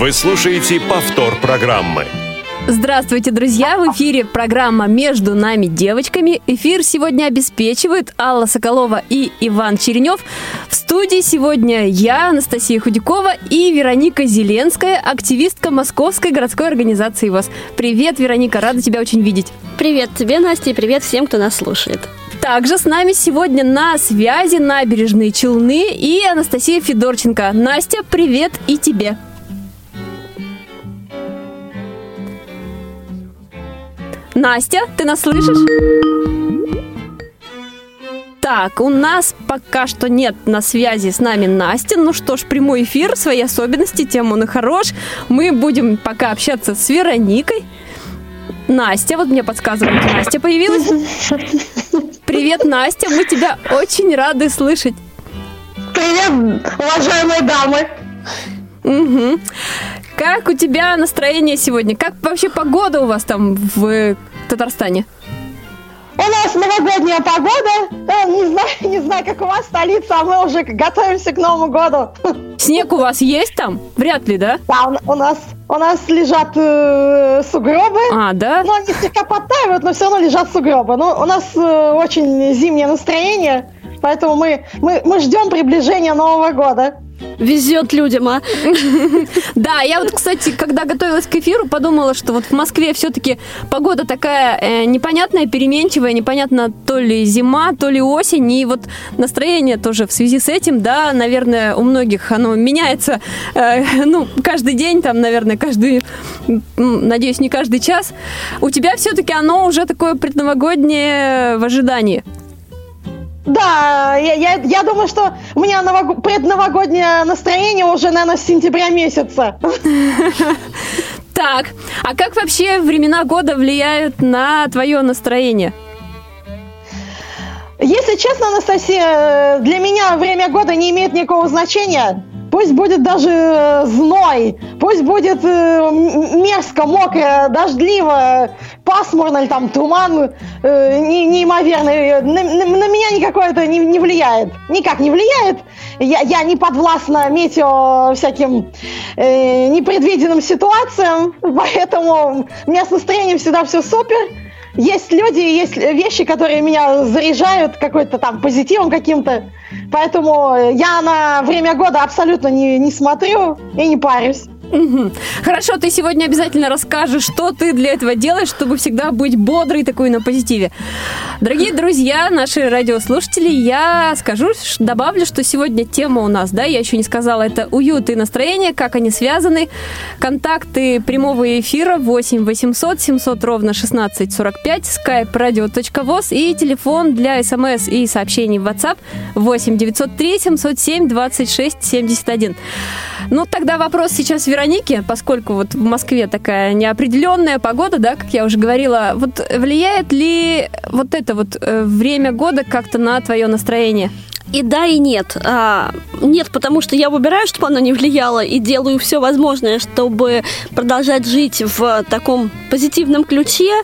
Вы слушаете повтор программы. Здравствуйте, друзья! В эфире программа «Между нами девочками». Эфир сегодня обеспечивают Алла Соколова и Иван Черенев. В студии сегодня я, Анастасия Худякова и Вероника Зеленская, активистка Московской городской организации ВОЗ. Привет, Вероника, рада тебя очень видеть. Привет тебе, Настя, и привет всем, кто нас слушает. Также с нами сегодня на связи набережные Челны и Анастасия Федорченко. Настя, привет и тебе. Настя, ты нас слышишь? Так, у нас пока что нет на связи с нами Настя. Ну что ж, прямой эфир, свои особенности, тем он и хорош. Мы будем пока общаться с Вероникой. Настя, вот мне подсказывают, Настя появилась. Привет, Настя, мы тебя очень рады слышать. Привет, уважаемые дамы. Угу. Как у тебя настроение сегодня? Как вообще погода у вас там в Татарстане? У нас новогодняя погода. Э, Не знаю, не знаю, как у вас столица, а мы уже готовимся к Новому году. Снег у вас есть там? Вряд ли, да? Да, у- нас у нас лежат э, сугробы. А, да? Ну, они слегка подтаивают, но все равно лежат сугробы. Ну, у нас э, очень зимнее настроение, поэтому мы, мы, мы ждем приближения Нового года. Везет людям, а? Да, я вот, кстати, когда готовилась к эфиру, подумала, что вот в Москве все-таки погода такая э, непонятная, переменчивая, непонятно то ли зима, то ли осень, и вот настроение тоже в связи с этим, да, наверное, у многих оно меняется, э, ну, каждый день, там, наверное, каждый, надеюсь, не каждый час. У тебя все-таки оно уже такое предновогоднее в ожидании. Да, я, я, я думаю, что у меня нового- предновогоднее настроение уже, наверное, с сентября месяца. Так, а как вообще времена года влияют на твое настроение? Если честно, Анастасия, для меня время года не имеет никакого значения. Пусть будет даже э, зной, пусть будет э, мерзко, мокро, дождливо, пасмурно или там туман э, не- неимоверный. На, на- на меня никакое это не, не влияет. Никак не влияет. Я, я не подвластна метео всяким э, непредвиденным ситуациям, поэтому у меня с настроением всегда все супер. Есть люди, есть вещи, которые меня заряжают какой-то там позитивом каким-то. Поэтому я на время года абсолютно не, не смотрю и не парюсь. Мгм. Хорошо, ты сегодня обязательно расскажешь, что ты для этого делаешь, чтобы всегда быть бодрой такой на позитиве. Дорогие друзья, наши радиослушатели, я скажу, добавлю, что сегодня тема у нас, да, я еще не сказала, это уют и настроение, как они связаны. Контакты прямого эфира 8 800 700 ровно 16 45, skype radio.voz и телефон для смс и сообщений в WhatsApp 8 903 707 26 71. Ну, тогда вопрос сейчас Веронике, поскольку вот в Москве такая неопределенная погода, да, как я уже говорила. Вот влияет ли вот это вот э, время года как-то на твое настроение? И да, и нет. А, нет, потому что я выбираю, чтобы оно не влияло, и делаю все возможное, чтобы продолжать жить в таком позитивном ключе.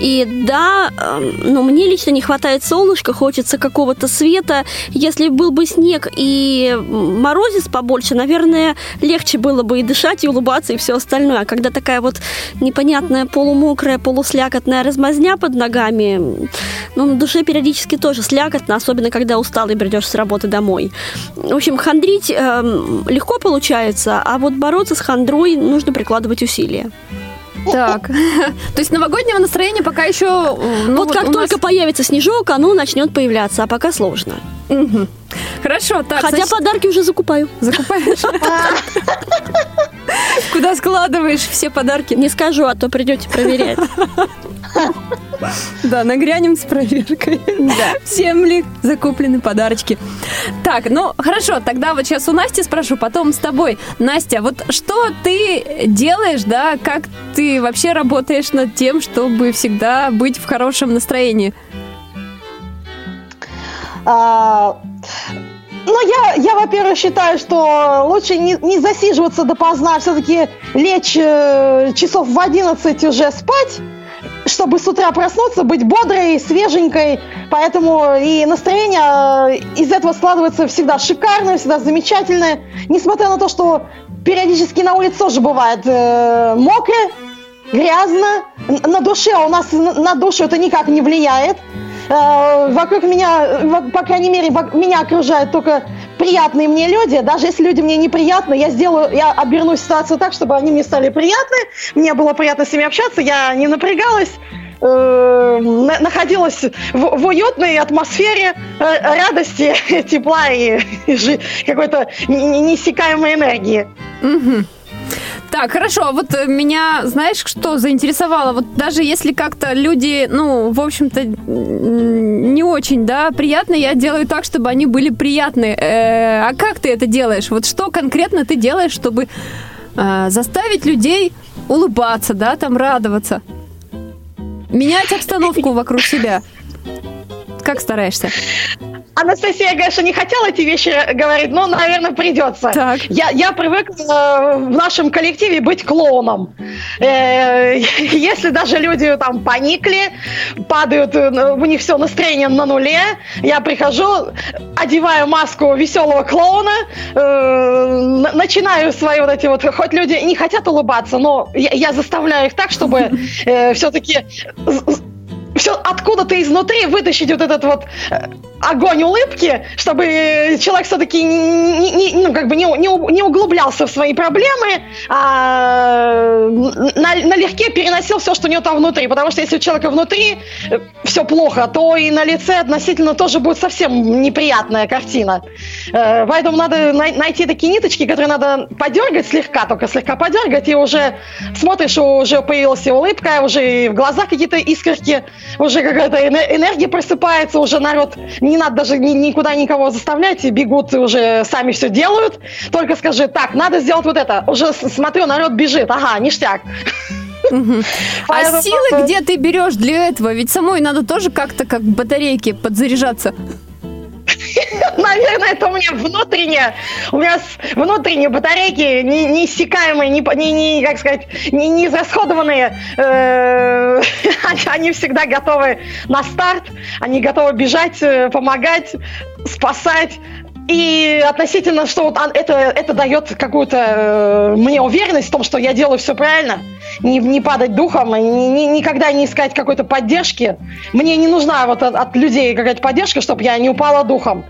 И да, э, ну, мне лично не хватает солнышка, хочется какого-то света. Если был бы снег и морозец побольше, наверное, легче было бы и дышать, и улыбаться, и все остальное. А когда такая вот непонятная полумокрая, полуслякотная размазня под ногами, ну, на душе периодически тоже слякотно, особенно когда усталый придешь с работы домой. В общем, хандрить эм, легко получается, а вот бороться с хандрой нужно прикладывать усилия. Так, то есть новогоднего настроения пока еще... э, ну, вот, как у нас- только появится снежок, оно начнет появляться, а пока сложно. Мгм. Хорошо, так, Хотя значит, подарки уже закупаю. закупаешь? Куда складываешь все подарки? Не скажу, а то придете проверять. Да, нагрянем с проверкой. Да. Всем ли закуплены подарочки? Так, ну хорошо, тогда вот сейчас у Насти спрошу, потом с тобой. Настя, вот что ты делаешь, да, как ты вообще работаешь над тем, чтобы всегда быть в хорошем настроении? А, ну, я, я, во-первых, считаю, что лучше не, не засиживаться допоздна, все-таки лечь э, часов в 11 уже спать, чтобы с утра проснуться, быть бодрой, свеженькой. Поэтому и настроение э, из этого складывается всегда шикарное, всегда замечательное. Несмотря на то, что периодически на улице тоже бывает э, мокро, грязно. На душе у нас на душу это никак не влияет. Э, вокруг меня, по крайней мере, меня окружают только приятные мне люди. Даже если люди мне неприятны, я сделаю, я оберну ситуацию так, чтобы они мне стали приятны. Мне было приятно с ними общаться, я не напрягалась э, находилась в, в уютной атмосфере э, радости, тепла и, и какой-то неиссякаемой энергии. Угу. Так, хорошо. Вот э, меня, знаешь, что заинтересовало? Вот даже если как-то люди, ну, в общем-то, не очень, да, приятные, я делаю так, чтобы они были приятные. Э, а как ты это делаешь? Вот что конкретно ты делаешь, чтобы э, заставить людей улыбаться, да, там радоваться? Менять обстановку вокруг себя. Как стараешься? Анастасия, конечно, не хотела эти вещи говорить, но, наверное, придется. Так. Я, я привык э, в нашем коллективе быть клоуном. Э, если даже люди там поникли, падают, э, у них все настроение на нуле, я прихожу, одеваю маску веселого клоуна, э, начинаю свои вот эти вот, хоть люди не хотят улыбаться, но я, я заставляю их так, чтобы э, все-таки все откуда-то изнутри вытащить вот этот вот э, огонь улыбки, чтобы человек все-таки не, не, ну, как бы не, не, не углублялся в свои проблемы, а на, налегке переносил все, что у него там внутри. Потому что если у человека внутри э, все плохо, то и на лице относительно тоже будет совсем неприятная картина. Э, поэтому надо найти такие ниточки, которые надо подергать слегка, только слегка подергать, и уже смотришь, уже появилась улыбка, уже в глазах какие-то искорки, уже какая-то энергия просыпается, уже народ не надо даже ни, никуда никого заставлять, бегут уже сами все делают. Только скажи, так, надо сделать вот это. Уже смотрю, народ бежит, ага, ништяк. А силы где ты берешь для этого? Ведь самой надо тоже как-то как батарейки подзаряжаться. Наверное, это у меня внутренние, у меня внутренние батарейки не, неиссякаемые, не, не, не, как сказать, не, не израсходованные. Э, они всегда готовы на старт, они готовы бежать, э, помогать, спасать. И относительно, что вот это, это дает какую-то э, мне уверенность в том, что я делаю все правильно, не, не падать духом, ни, ни, никогда не искать какой-то поддержки. Мне не нужна вот от, от людей какая-то поддержка, чтобы я не упала духом.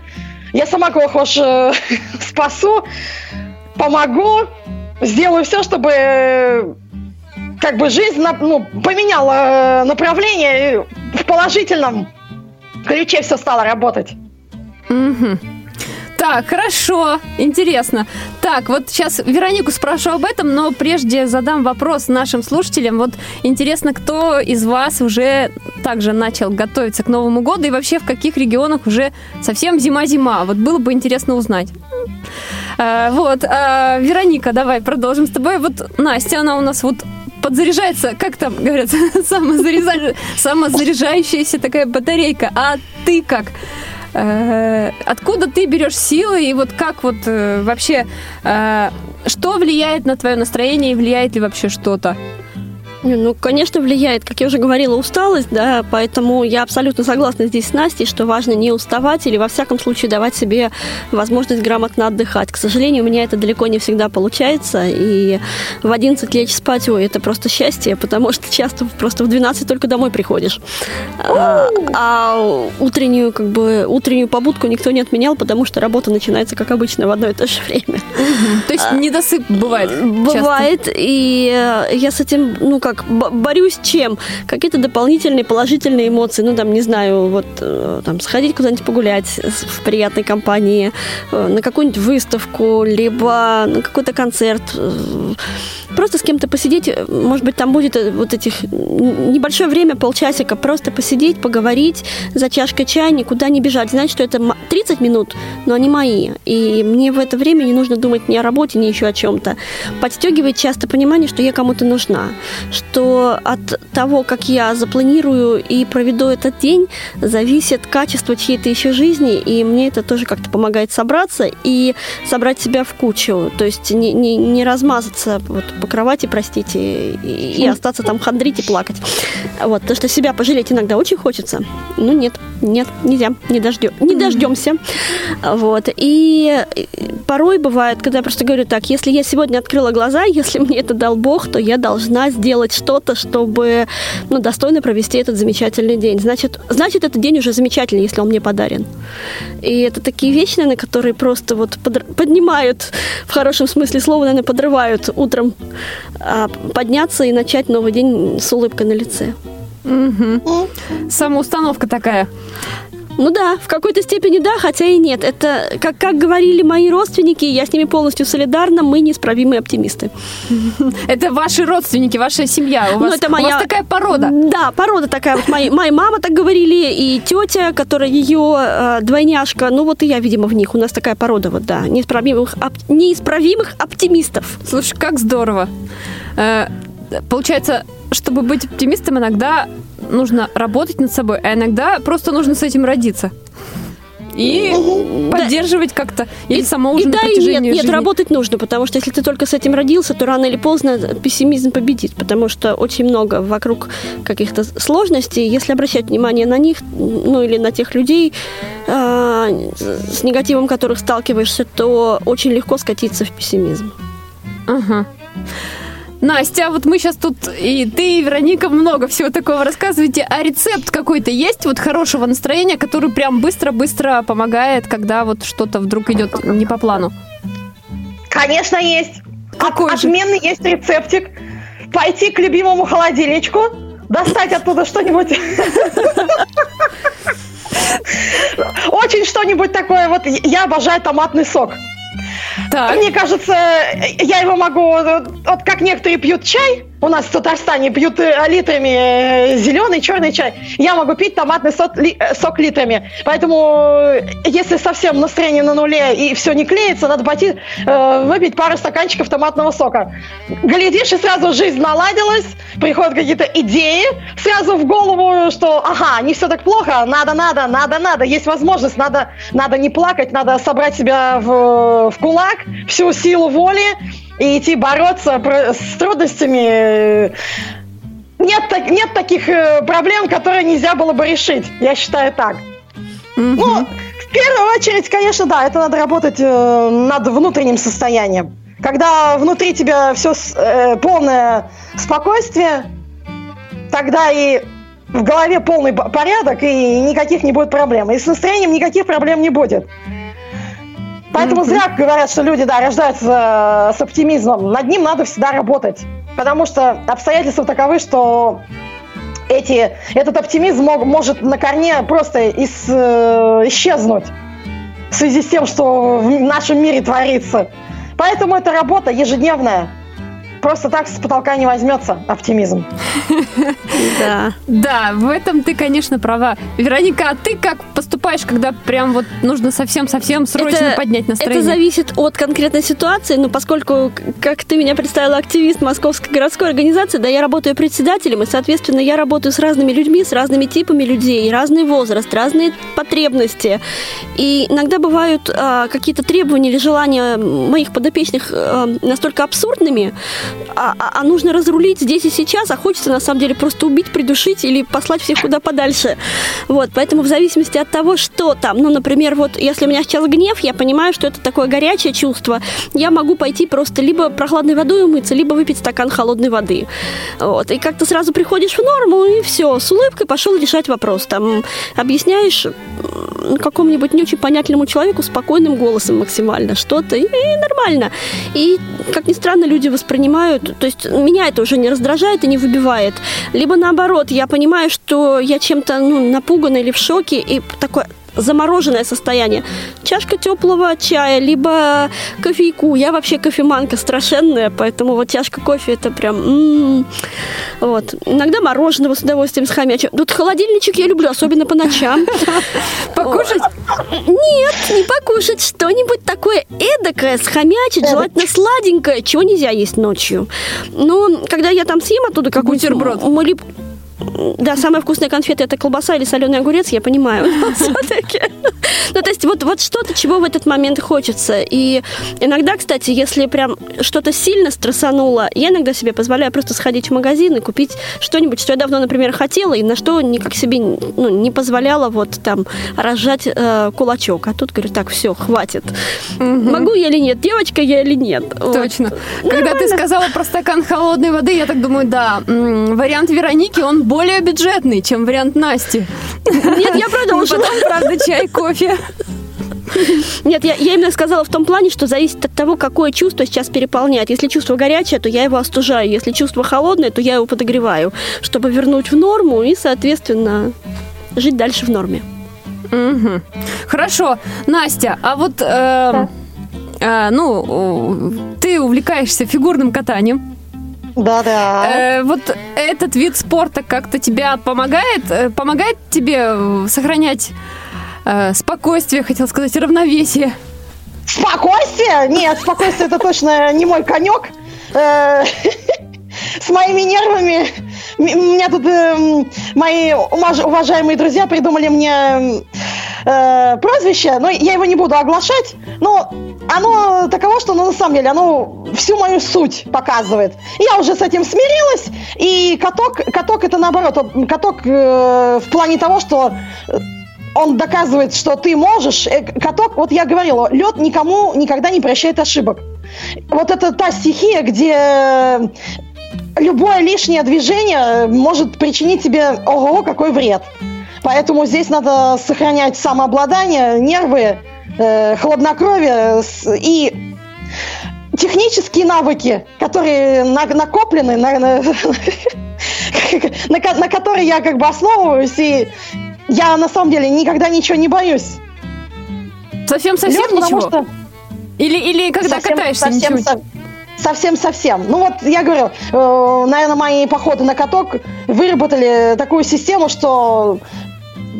Я сама кого хочешь э, спасу, помогу, сделаю все, чтобы э, как бы жизнь ну, поменяла э, направление в положительном ключе все стало работать. Угу. Так, хорошо, интересно. Так, вот сейчас Веронику спрошу об этом, но прежде задам вопрос нашим слушателям. Вот интересно, кто из вас уже также начал готовиться к Новому году и вообще в каких регионах уже совсем зима-зима? Вот было бы интересно узнать. А, вот, а, Вероника, давай продолжим с тобой. Вот Настя, она у нас вот подзаряжается, как там говорят, самозаряжающаяся такая батарейка. А ты как? Э, откуда ты берешь силы и вот как вот э, вообще, э, что влияет на твое настроение и влияет ли вообще что-то? Ну, конечно, влияет, как я уже говорила, усталость, да, поэтому я абсолютно согласна здесь с Настей, что важно не уставать или, во всяком случае, давать себе возможность грамотно отдыхать. К сожалению, у меня это далеко не всегда получается, и в 11 лечь спать, ой, это просто счастье, потому что часто просто в 12 только домой приходишь. А, а утреннюю, как бы, утреннюю побудку никто не отменял, потому что работа начинается, как обычно, в одно и то же время. То есть недосып бывает? Бывает, и я с этим, ну, как как, борюсь чем? Какие-то дополнительные положительные эмоции, ну, там, не знаю, вот, э, там, сходить куда-нибудь погулять в приятной компании, э, на какую-нибудь выставку, либо на какой-то концерт, э, просто с кем-то посидеть, может быть, там будет вот этих небольшое время, полчасика, просто посидеть, поговорить за чашкой чая, никуда не бежать, знать, что это м- 30 минут, но они мои, и мне в это время не нужно думать ни о работе, ни еще о чем-то. Подстегивает часто понимание, что я кому-то нужна, что от того, как я запланирую и проведу этот день, зависит качество чьей-то еще жизни, и мне это тоже как-то помогает собраться и собрать себя в кучу, то есть не, не, не размазаться вот по кровати, простите, и, и остаться там хандрить и плакать. Вот, потому что себя пожалеть иногда очень хочется. Ну нет, нет, нельзя, не, дождем, не дождемся. Вот, и порой бывает, когда я просто говорю так, если я сегодня открыла глаза, если мне это дал Бог, то я должна сделать что-то, чтобы ну, достойно провести этот замечательный день. Значит, значит, этот день уже замечательный, если он мне подарен. И это такие вещи, наверное, которые просто вот подр- поднимают, в хорошем смысле слова, наверное, подрывают утром а, подняться и начать новый день с улыбкой на лице. Самоустановка такая. Ну да, в какой-то степени да, хотя и нет. Это, как, как говорили мои родственники, я с ними полностью солидарна, мы неисправимые оптимисты. Это ваши родственники, ваша семья. У Ну, вас, это у моя- вас такая порода. Да, порода такая. Вот мои, моя мама так говорили, и тетя, которая ее э, двойняшка, ну вот и я, видимо, в них. У нас такая порода, вот да, неисправимых, оп- неисправимых оптимистов. Слушай, как здорово. Э, Получается, чтобы быть оптимистом, иногда нужно работать над собой, а иногда просто нужно с этим родиться. И поддерживать как-то. Или само И уже на да, и нет, протяжении нет, жизни. работать нужно, потому что если ты только с этим родился, то рано или поздно пессимизм победит, потому что очень много вокруг каких-то сложностей. Если обращать внимание на них, ну или на тех людей, а, с негативом которых сталкиваешься, то очень легко скатиться в пессимизм. Ага. Настя, а вот мы сейчас тут, и ты, и Вероника, много всего такого рассказываете. А рецепт какой-то есть вот хорошего настроения, который прям быстро-быстро помогает, когда вот что-то вдруг идет не по плану? Конечно, есть. Какой От- же? Отменный есть рецептик. Пойти к любимому холодильничку, достать оттуда что-нибудь. Очень что-нибудь такое. Вот я обожаю томатный сок. Так, Мне кажется, я его могу, вот как некоторые пьют чай, у нас в Татарстане пьют э, литрами зеленый, черный чай, я могу пить томатный сок, ли- э, сок литрами. Поэтому, э, если совсем настроение на нуле и все не клеится, надо пойти э, выпить пару стаканчиков томатного сока. Глядишь, и сразу жизнь наладилась, приходят какие-то идеи сразу в голову, что, ага, не все так плохо, надо, надо, надо, надо, есть возможность, надо, надо не плакать, надо собрать себя в, в кулак, всю силу воли и идти бороться с трудностями. Нет, нет таких э, проблем, которые нельзя было бы решить. Я считаю так. Ну, в первую очередь, конечно, да, это надо работать э, над внутренним состоянием. Когда внутри тебя все полное спокойствие, тогда и в голове полный порядок, и никаких не будет проблем. И с настроением никаких проблем не будет. Поэтому зря говорят, что люди, да, рождаются э, с оптимизмом. Над ним надо всегда работать. Потому что обстоятельства таковы, что эти, этот оптимизм мог- может на корне просто ис- э, исчезнуть в связи с тем, что в нашем мире творится. Поэтому это работа ежедневная. Просто так с потолка не возьмется оптимизм. Да. да, в этом ты, конечно, права. Вероника, а ты как поступаешь, когда прям вот нужно совсем-совсем срочно поднять настроение? Это зависит от конкретной ситуации, но поскольку, как ты меня представила, активист Московской городской организации, да, я работаю председателем, и, соответственно, я работаю с разными людьми, с разными типами людей, разный возраст, разные потребности. И иногда бывают а, какие-то требования или желания моих подопечных а, настолько абсурдными, а, а- а нужно разрулить здесь и сейчас, а хочется, на самом деле, просто убить, придушить или послать всех куда подальше. Вот, поэтому в зависимости от того, что там, ну, например, вот если у меня сейчас гнев, я понимаю, что это такое горячее чувство, я могу пойти просто либо прохладной водой умыться, либо выпить стакан холодной воды. Вот, и как-то сразу приходишь в норму, и все, с улыбкой пошел решать вопрос. Там объясняешь, какому-нибудь не очень понятному человеку спокойным голосом максимально что-то, и, и нормально. И, как ни странно, люди воспринимают, то есть меня это уже не раздражает и не выбивает. Либо наоборот, я понимаю, что я чем-то ну, напугана или в шоке, и такое замороженное состояние. Чашка теплого чая, либо кофейку. Я вообще кофеманка страшенная, поэтому вот чашка кофе это прям... М-м-м. Вот. Иногда мороженого с удовольствием схомячу. Тут холодильничек я люблю, особенно по ночам. Покушать? Нет, не покушать. Что-нибудь такое эдакое, схомячить, желательно сладенькое, чего нельзя есть ночью. Но когда я там съем оттуда какой-то... Бутерброд. Да, самая вкусная конфета это колбаса или соленый огурец, я понимаю. Все-таки. Ну, то есть вот, вот что-то, чего в этот момент хочется. И иногда, кстати, если прям что-то сильно стрессануло, я иногда себе позволяю просто сходить в магазин и купить что-нибудь, что я давно, например, хотела, и на что никак себе ну, не позволяла вот там разжать э, кулачок. А тут говорю, так, все, хватит. Могу я или нет? Девочка я или нет? Вот. Точно. Когда ты сказала про стакан холодной воды, я так думаю, да, вариант Вероники, он более бюджетный, чем вариант Насти. Нет, я продолжила. Потом, правда, чай, кофе. Нет, я, я именно сказала в том плане, что зависит от того, какое чувство сейчас переполняет. Если чувство горячее, то я его остужаю. Если чувство холодное, то я его подогреваю, чтобы вернуть в норму и, соответственно, жить дальше в норме. Мгм. Хорошо. Настя, а вот... э, э, ну, ты увлекаешься фигурным катанием. Да-да. Э, вот этот вид спорта как-то тебя помогает? э, Помогает тебе э, сохранять э, спокойствие, хотел сказать, равновесие? Спокойствие? Нет, спокойствие это точно не мой конек. Э, С моими нервами. Меня тут эм, мои уважаемые друзья придумали мне э, прозвище, но я его не буду оглашать. Но оно таково, что ну, на самом деле оно всю мою суть показывает. Я уже с этим смирилась, и каток, каток это наоборот, каток э, в плане того, что э, он доказывает, что ты можешь. Э, Каток, вот я говорила, лед никому никогда не прощает ошибок. Вот это та стихия, где любое лишнее движение может причинить тебе ого, какой вред. Поэтому здесь надо сохранять самообладание, нервы, э, хладнокровие и технические навыки, которые на- накоплены, на, на- на на которые я как бы основываюсь, и я на самом деле никогда ничего не боюсь. Совсем-совсем ничего? что Или, или когда совсем- катаешься, совсем, ничего? со- Совсем-совсем. Ну вот я говорю, э, наверное, мои походы на каток выработали такую систему, что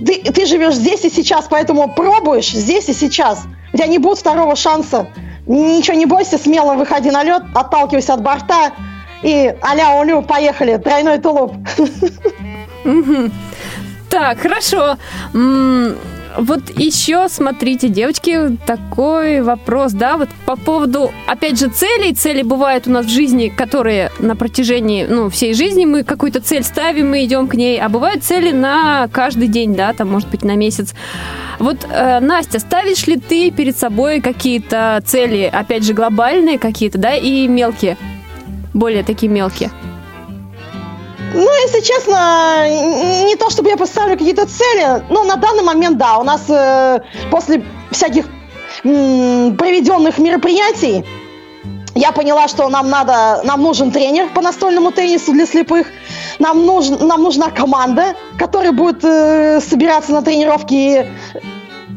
ты, ты живешь здесь и сейчас, поэтому пробуешь здесь и сейчас. У тебя не будет второго шанса. Ничего не бойся, смело выходи на лед, отталкивайся от борта и аля улю, поехали, тройной тулуп. Так, хорошо. Вот еще, смотрите, девочки, такой вопрос, да, вот по поводу, опять же, целей. Цели бывают у нас в жизни, которые на протяжении, ну, всей жизни мы какую-то цель ставим, мы идем к ней, а бывают цели на каждый день, да, там, может быть, на месяц. Вот, э, Настя, ставишь ли ты перед собой какие-то цели, опять же, глобальные какие-то, да, и мелкие? Более такие мелкие. Ну, если честно, не то чтобы я поставлю какие-то цели, но на данный момент, да, у нас э, после всяких м, проведенных мероприятий я поняла, что нам надо, нам нужен тренер по настольному теннису для слепых, нам, нужен, нам нужна команда, которая будет э, собираться на тренировки,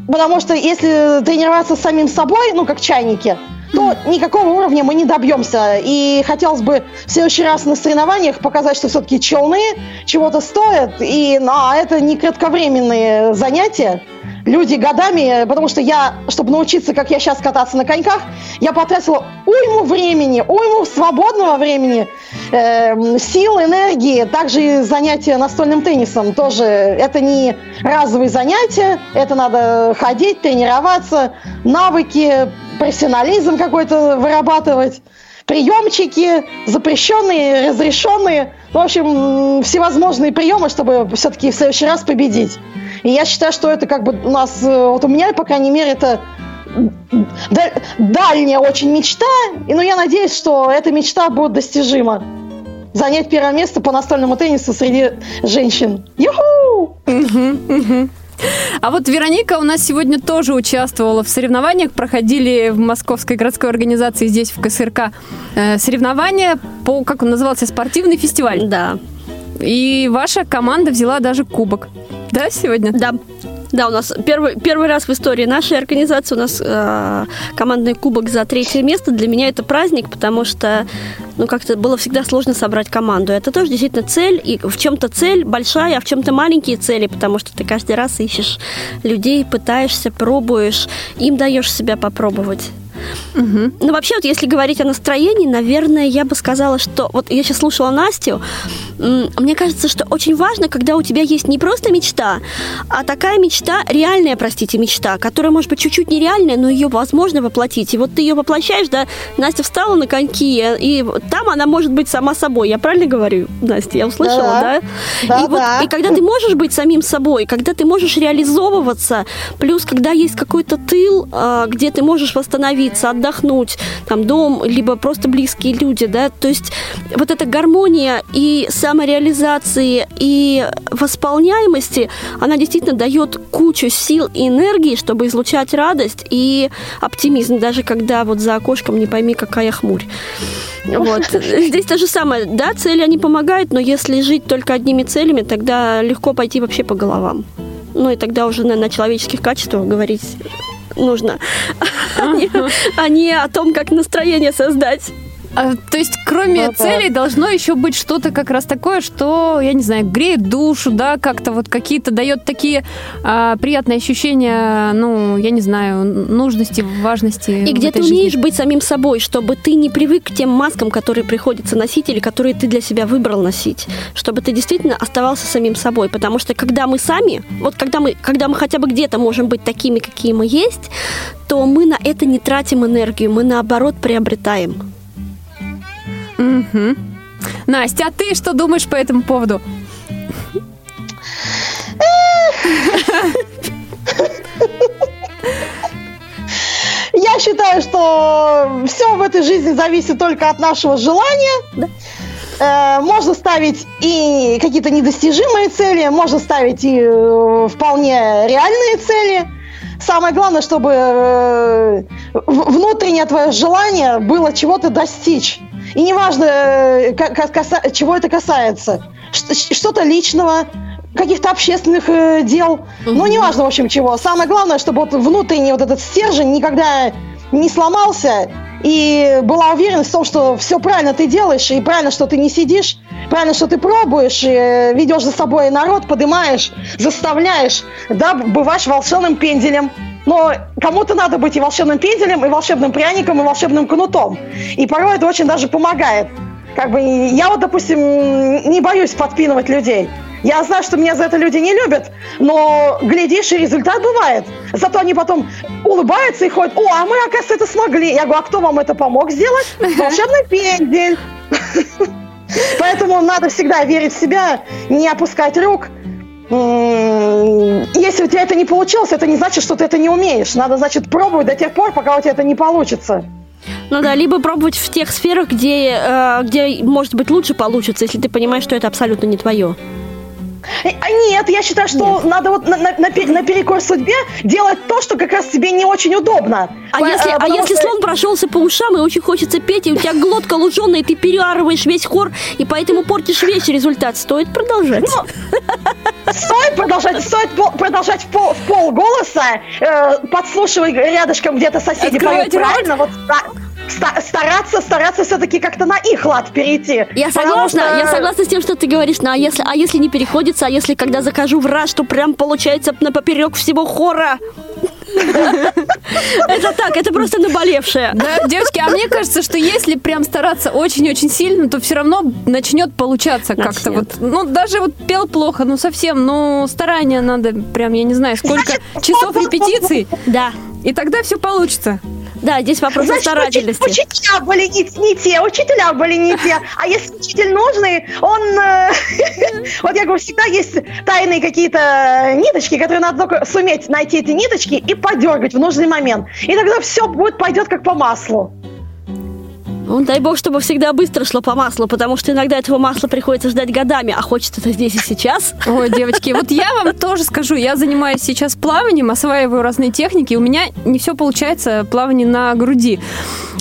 потому что если тренироваться самим собой, ну, как чайники, то никакого уровня мы не добьемся. И хотелось бы в следующий раз на соревнованиях показать, что все-таки челны чего-то стоят, и ну, а это не кратковременные занятия. Люди годами, потому что я, чтобы научиться, как я сейчас кататься на коньках, я потратила уйму времени, уйму свободного времени, эм, сил, энергии, также и занятия настольным теннисом тоже. Это не разовые занятия, это надо ходить, тренироваться, навыки, профессионализм какой-то вырабатывать, приемчики, запрещенные, разрешенные, в общем, всевозможные приемы, чтобы все-таки в следующий раз победить. И я считаю, что это как бы у нас, э, вот у меня, по крайней мере, это да- дальняя очень мечта, и ну я надеюсь, что эта мечта будет достижима. Занять первое место по настольному теннису среди женщин. Юху! А вот Вероника у нас сегодня тоже участвовала в соревнованиях. Проходили в Московской городской организации здесь, в КСРК, э, соревнования по, как он назывался, спортивный фестиваль. Да. И ваша команда взяла даже кубок. Да, сегодня? Да. Да, у нас первый, первый раз в истории нашей организации у нас э, командный кубок за третье место. Для меня это праздник, потому что ну, как-то было всегда сложно собрать команду. Это тоже действительно цель, и в чем-то цель большая, а в чем-то маленькие цели, потому что ты каждый раз ищешь людей, пытаешься, пробуешь, им даешь себя попробовать. Угу. Ну, вообще, вот если говорить о настроении, наверное, я бы сказала, что... Вот я сейчас слушала Настю, мне кажется, что очень важно, когда у тебя есть не просто мечта, а такая мечта, реальная, простите, мечта, которая, может быть, чуть-чуть нереальная, но ее возможно воплотить. И вот ты ее воплощаешь, да, Настя встала на коньки, и там она может быть сама собой. Я правильно говорю, Настя? Я услышала, да? Да, и, вот, и когда ты можешь быть самим собой, когда ты можешь реализовываться, плюс когда есть какой-то тыл, а, где ты можешь восстановиться, отдохнуть, там дом, либо просто близкие люди, да, то есть вот эта гармония и самореализации и восполняемости, она действительно дает кучу сил и энергии, чтобы излучать радость и оптимизм, даже когда вот за окошком не пойми, какая хмурь. Вот. Здесь то же самое, да, цели они помогают, но если жить только одними целями, тогда легко пойти вообще по головам. Ну и тогда уже наверное, о человеческих качествах говорить нужно, а не- о том, как настроение создать. А, то есть, кроме Ну да. целей, должно еще быть что-то как раз такое, что, я не знаю, греет душу, да, как-то вот какие-то дает такие а, приятные ощущения, ну, я не знаю, нужности, важности. И где ты умеешь жизни. быть самим собой, чтобы ты не привык к тем маскам, которые приходится носить или которые ты для себя выбрал носить, чтобы ты действительно оставался самим собой, потому что когда мы сами, вот когда мы, когда мы хотя бы где-то можем быть такими, какие мы есть, то мы на это не тратим энергию, мы наоборот приобретаем. Мгм. Настя, а ты что думаешь по этому поводу? Я считаю, что все в этой жизни зависит только от нашего желания. Э, можно ставить и какие-то недостижимые цели, можно ставить и э, вполне реальные цели. Самое главное, чтобы э, внутреннее твое желание было чего-то достичь. И неважно, э, ка- ка- каса- чего это касается. Что-то личного, каких-то общественных э, дел. Ну, неважно, в общем, чего. Самое главное, чтобы вот внутренний вот этот стержень никогда не сломался, и была уверенность в том, что все правильно ты делаешь, и правильно, что ты не сидишь, правильно, что ты пробуешь, и, э, ведешь за собой народ, поднимаешь, заставляешь, да, бываешь волшебным пенделем. Но кому-то надо быть и волшебным пенделем, и волшебным пряником, и волшебным кнутом. И порой это очень даже помогает. Как бы я вот, допустим, не боюсь подпинывать людей. Я знаю, что меня за это люди не любят, но, глядишь, и результат бывает. Зато они потом улыбаются и ходят, о, а мы, оказывается, это смогли. Я говорю, а кто вам это помог сделать? Волшебный пендель. Поэтому надо всегда верить в себя, не опускать рук. Если у тебя это не получилось, это не значит, что ты это не умеешь. Надо, значит, пробовать до тех пор, пока у тебя это не получится. Ну да, либо пробовать в тех сферах, где, э, где может быть, лучше получится, если ты понимаешь, что это абсолютно не твое. А Нет, я считаю, что надо вот на- на- напе- наперекор судьбе делать то, что как раз тебе не очень удобно. А По- если, а потому если что- слон прошелся по ушам и очень хочется петь, и у тебя глотка луженая, и ты переарываешь весь хор, и поэтому портишь весь результат, стоит продолжать. Стоит продолжать, стоит пол- продолжать в пол, в полголоса, э, подслушивай рядышком где-то соседи поют правильно, вот ста- стараться, стараться все-таки как-то на их лад перейти. Я согласна, что- я согласна с тем, что ты говоришь, ну, а если, а если не переходится, а если когда закажу в раз, то прям получается на поперек всего хора. Это так, это просто наболевшее. Да, девочки, а мне кажется, что если прям стараться очень-очень сильно, то все равно начнет получаться как-то вот. Ну, даже вот пел плохо, ну совсем, ну старания надо прям, я не знаю, сколько часов репетиций, Да, и тогда все получится. да, здесь вопрос Значит, старательности. учителя были не, не те, учителя были не те. А если учитель нужный, он... э, вот я говорю, всегда есть тайные какие-то ниточки, которые надо только суметь найти эти ниточки и подергать в нужный момент. И тогда все будет, пойдет как по маслу. Ну, дай бог, чтобы всегда быстро шло по маслу, потому что иногда этого масла приходится ждать годами, а хочется это здесь и сейчас. Ой, девочки, вот я вам тоже скажу, я занимаюсь сейчас плаванием, осваиваю разные техники, у меня не все получается плавание на груди.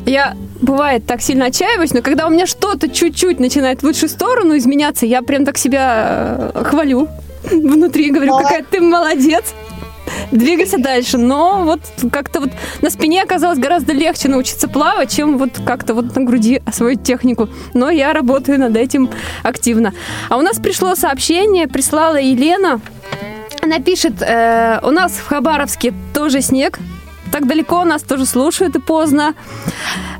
Я бывает так сильно отчаиваюсь, но когда у меня что-то чуть-чуть начинает в лучшую сторону изменяться, я прям так себя э, хвалю внутри, говорю, какая ты молодец двигайся дальше. Но вот как-то вот на спине оказалось гораздо легче научиться плавать, чем вот как-то вот на груди освоить технику. Но я работаю над этим активно. А у нас пришло сообщение, прислала Елена. Она пишет, э, у нас в Хабаровске тоже снег, так далеко нас тоже слушают и поздно.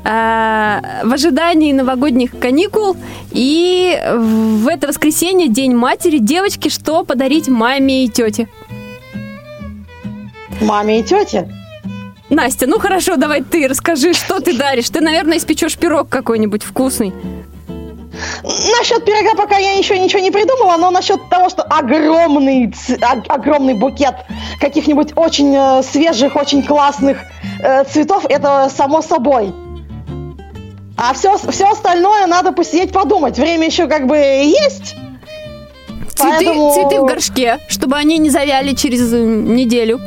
Э, в ожидании новогодних каникул. И в это воскресенье, День матери, девочки, что подарить маме и тете? Маме и тете. Настя, ну хорошо, давай ты расскажи, что ты даришь. Ты, наверное, испечешь пирог какой-нибудь вкусный. Насчет пирога пока я еще ничего не придумала, но насчет того, что огромный, огромный букет каких-нибудь очень э, свежих, очень классных э, цветов, это само собой. А все, все остальное надо посидеть подумать. Время еще как бы есть. Цветы, поэтому... цветы в горшке, чтобы они не завяли через э, неделю.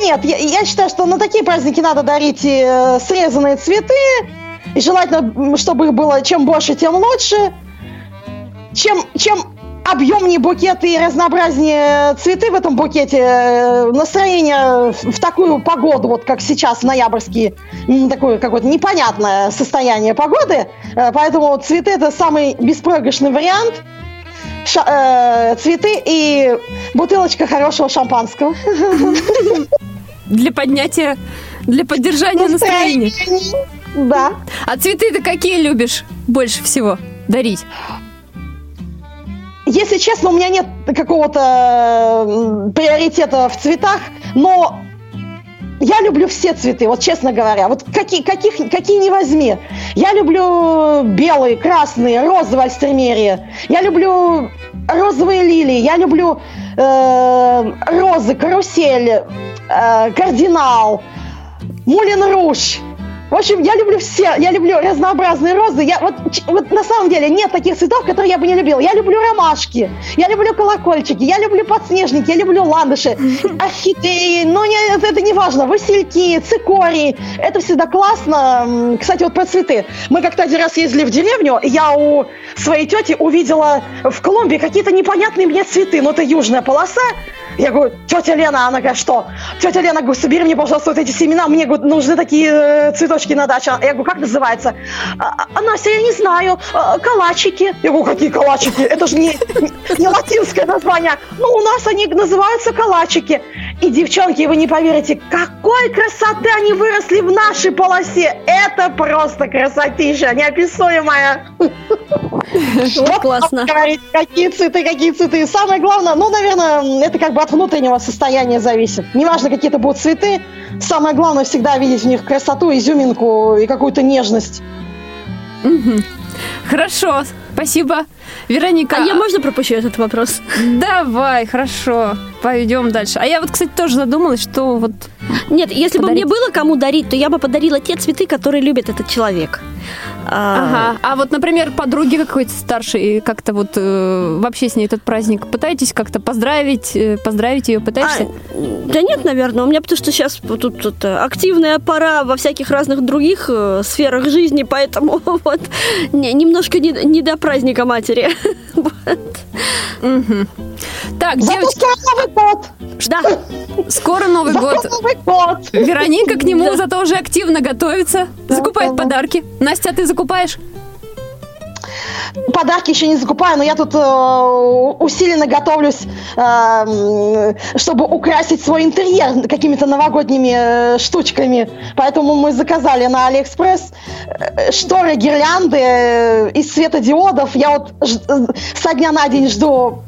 Нет, я, я считаю, что на такие праздники надо дарить э, срезанные цветы. И желательно, чтобы их было чем больше, тем лучше. Чем, чем объемнее букет и разнообразнее цветы в этом букете, э, настроение в такую погоду, вот как сейчас, ноябрьский, такое какое-то непонятное состояние погоды. Э, поэтому цветы это самый беспроигрышный вариант. Ша- э, цветы и бутылочка хорошего шампанского. Для поднятия, для поддержания настроения. Да. А цветы ты какие любишь больше всего дарить? Если честно, у меня нет какого-то приоритета в цветах, но я люблю все цветы, вот честно говоря. Вот какие, каких, какие не возьми. Я люблю белые, красные, розовые альстермерии. Я люблю розовые лилии. Я люблю э, розы, карусель, э, кардинал, мулин руж. В общем, я люблю все, я люблю разнообразные розы. Я, вот, вот на самом деле нет таких цветов, которые я бы не любила. Я люблю ромашки, я люблю колокольчики, я люблю подснежники, я люблю ландыши, орхидеи, но не, это, это не важно, васильки, цикории. Это всегда классно. Кстати, вот про цветы. Мы как-то один раз ездили в деревню, и я у своей тети увидела в Колумбии какие-то непонятные мне цветы. Ну, это южная полоса, я говорю, тетя Лена, она говорит, что? Тетя Лена, говорю, собери мне, пожалуйста, вот эти семена, мне говорит, нужны такие э, цветочки на даче. Я говорю, как называется? А, а, Настя, я не знаю, а, калачики. Я говорю, какие калачики? Это же не, не латинское название. Ну, у нас они называются калачики. И, девчонки, вы не поверите, какой красоты они выросли в нашей полосе. Это просто красотища, неописуемая. Вот классно. Какие цветы, какие цветы. Самое главное, ну, наверное, это как бы от внутреннего состояния зависит. Неважно, какие это будут цветы, самое главное всегда видеть в них красоту, изюминку и какую-то нежность. Угу. Хорошо, спасибо. Вероника. А я можно пропущу этот вопрос? Давай, хорошо. Пойдем дальше. А я вот, кстати, тоже задумалась, что вот... Нет, если подарить. бы мне было кому дарить, то я бы подарила те цветы, которые любит этот человек. Ага. А вот, например, подруги какой-то старшей, как-то вот э, вообще с ней этот праздник пытаетесь как-то поздравить, э, поздравить ее, пытаешься? А, да нет, наверное. У меня потому что сейчас тут, тут активная пора во всяких разных других э, сферах жизни, поэтому вот не, немножко не, не до праздника матери. Так, девочки... Скоро Новый год! Да, скоро Новый год. Новый год! Вероника к нему зато уже активно готовится, закупает подарки. Настя, а ты закупаешь? Подарки еще не закупаю, но я тут э, усиленно готовлюсь, э, чтобы украсить свой интерьер какими-то новогодними э, штучками. Поэтому мы заказали на Алиэкспресс э, шторы, гирлянды э, из светодиодов. Я вот э, со дня на день жду,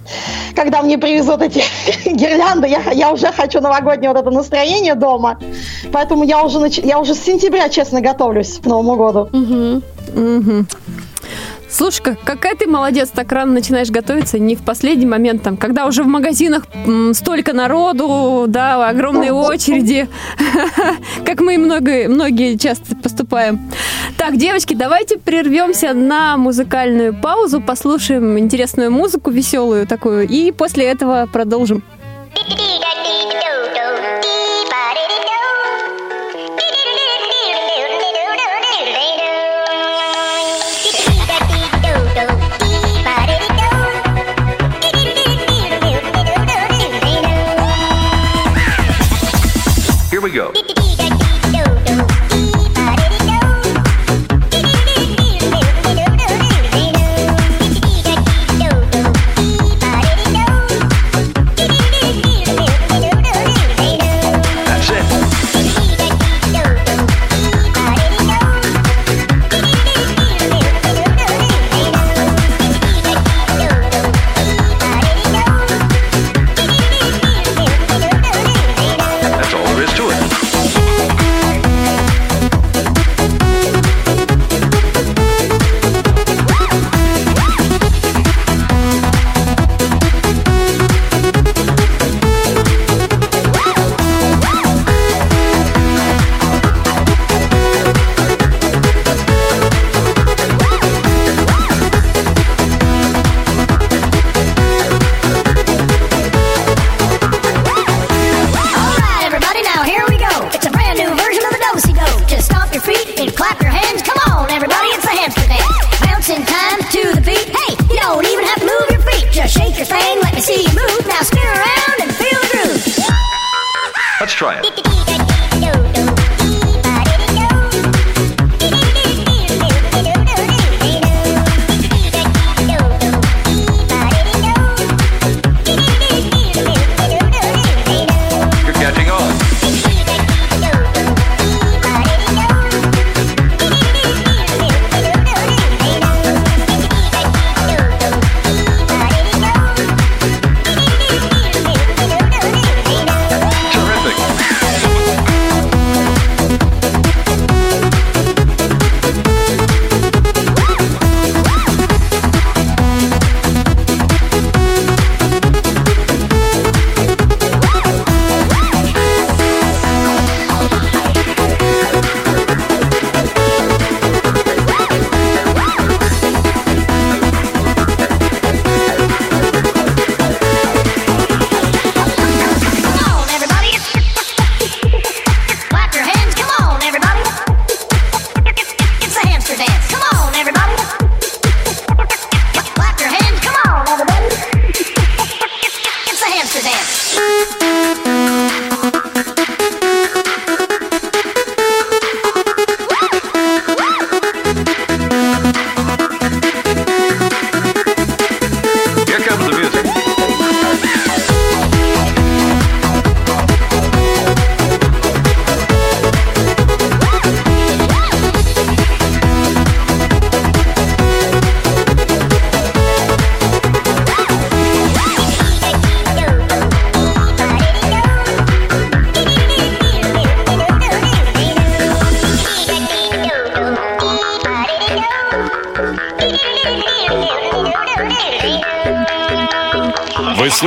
когда мне привезут эти гирлянды. Я, я уже хочу новогоднее вот это настроение дома. Поэтому я уже, нач... я уже с сентября, честно, готовлюсь к Новому году. Угу. Угу. Слушай, какая ты молодец, так рано начинаешь готовиться, не в последний момент, там, когда уже в магазинах м, столько народу, да, огромные очереди, как мы и много, многие часто поступаем. Так, девочки, давайте прервемся на музыкальную паузу, послушаем интересную музыку, веселую такую, и после этого продолжим. Go.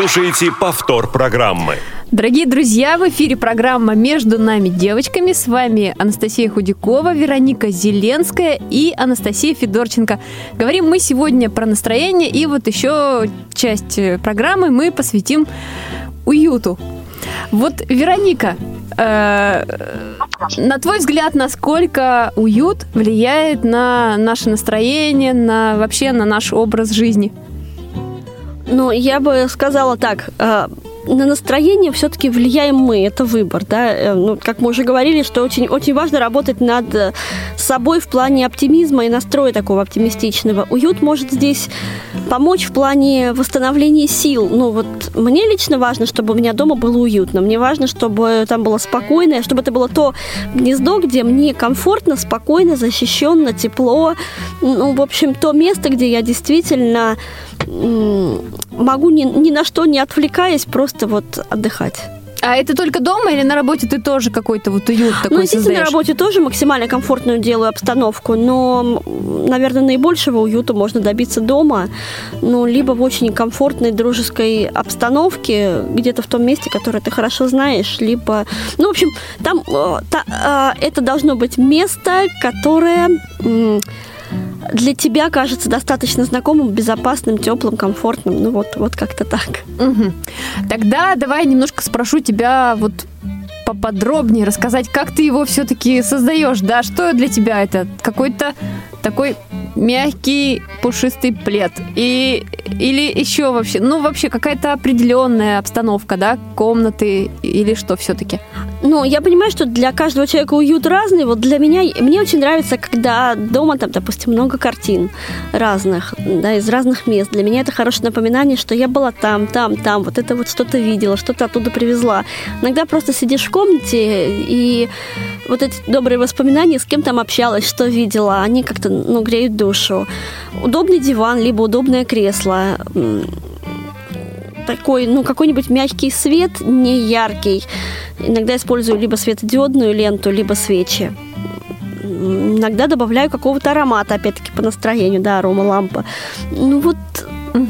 Слушаете повтор программы. Дорогие друзья, в эфире программа «Между нами девочками». С вами Анастасия Худякова, Вероника Зеленская и Анастасия Федорченко. Говорим мы сегодня про настроение, и вот еще часть э, программы мы посвятим уюту. Вот, Вероника, э, на твой взгляд, насколько уют влияет на наше настроение, на вообще на наш образ жизни? Ну, я бы сказала так, э, на настроение все-таки влияем мы, это выбор, да. Э, Ну, как мы уже говорили, что очень, очень важно работать над э, собой в плане оптимизма и настроя такого оптимистичного. Уют может здесь помочь в плане восстановления сил. Ну, вот мне лично важно, чтобы у меня дома было уютно. Мне важно, чтобы там было спокойно, чтобы это было то гнездо, где мне комфортно, спокойно, защищенно, тепло. Ну, в общем, то место, где я действительно могу ни, ни на что не отвлекаясь, просто вот отдыхать. А это только дома или на работе ты тоже какой-то вот уют такой Ну, естественно, на создаешь? работе тоже максимально комфортную делаю обстановку, но, наверное, наибольшего уюта можно добиться дома, ну, либо в очень комфортной дружеской обстановке, где-то в том месте, которое ты хорошо знаешь, либо... Ну, в общем, там э, та- э, это должно быть место, которое... для тебя кажется достаточно знакомым, безопасным, теплым, комфортным. Ну вот, вот как-то так. Мгм. Тогда давай немножко спрошу тебя вот поподробнее рассказать, как ты его все-таки создаешь, да? Что для тебя это? Какой-то такой мягкий пушистый плед и или еще вообще, ну вообще какая-то определенная обстановка, да, комнаты или что все-таки? Ну, я понимаю, что для каждого человека уют разный. Вот для меня, мне очень нравится, когда дома, там, допустим, много картин разных, да, из разных мест. Для меня это хорошее напоминание, что я была там, там, там, вот это вот что-то видела, что-то оттуда привезла. Иногда просто сидишь в комнате, и вот эти добрые воспоминания, с кем там общалась, что видела, они как-то, ну, греют душу. Удобный диван, либо удобное кресло, такой, ну, какой-нибудь мягкий свет, не яркий. Иногда использую либо светодиодную ленту, либо свечи. Иногда добавляю какого-то аромата, опять-таки, по настроению, да, арома лампа. Ну, вот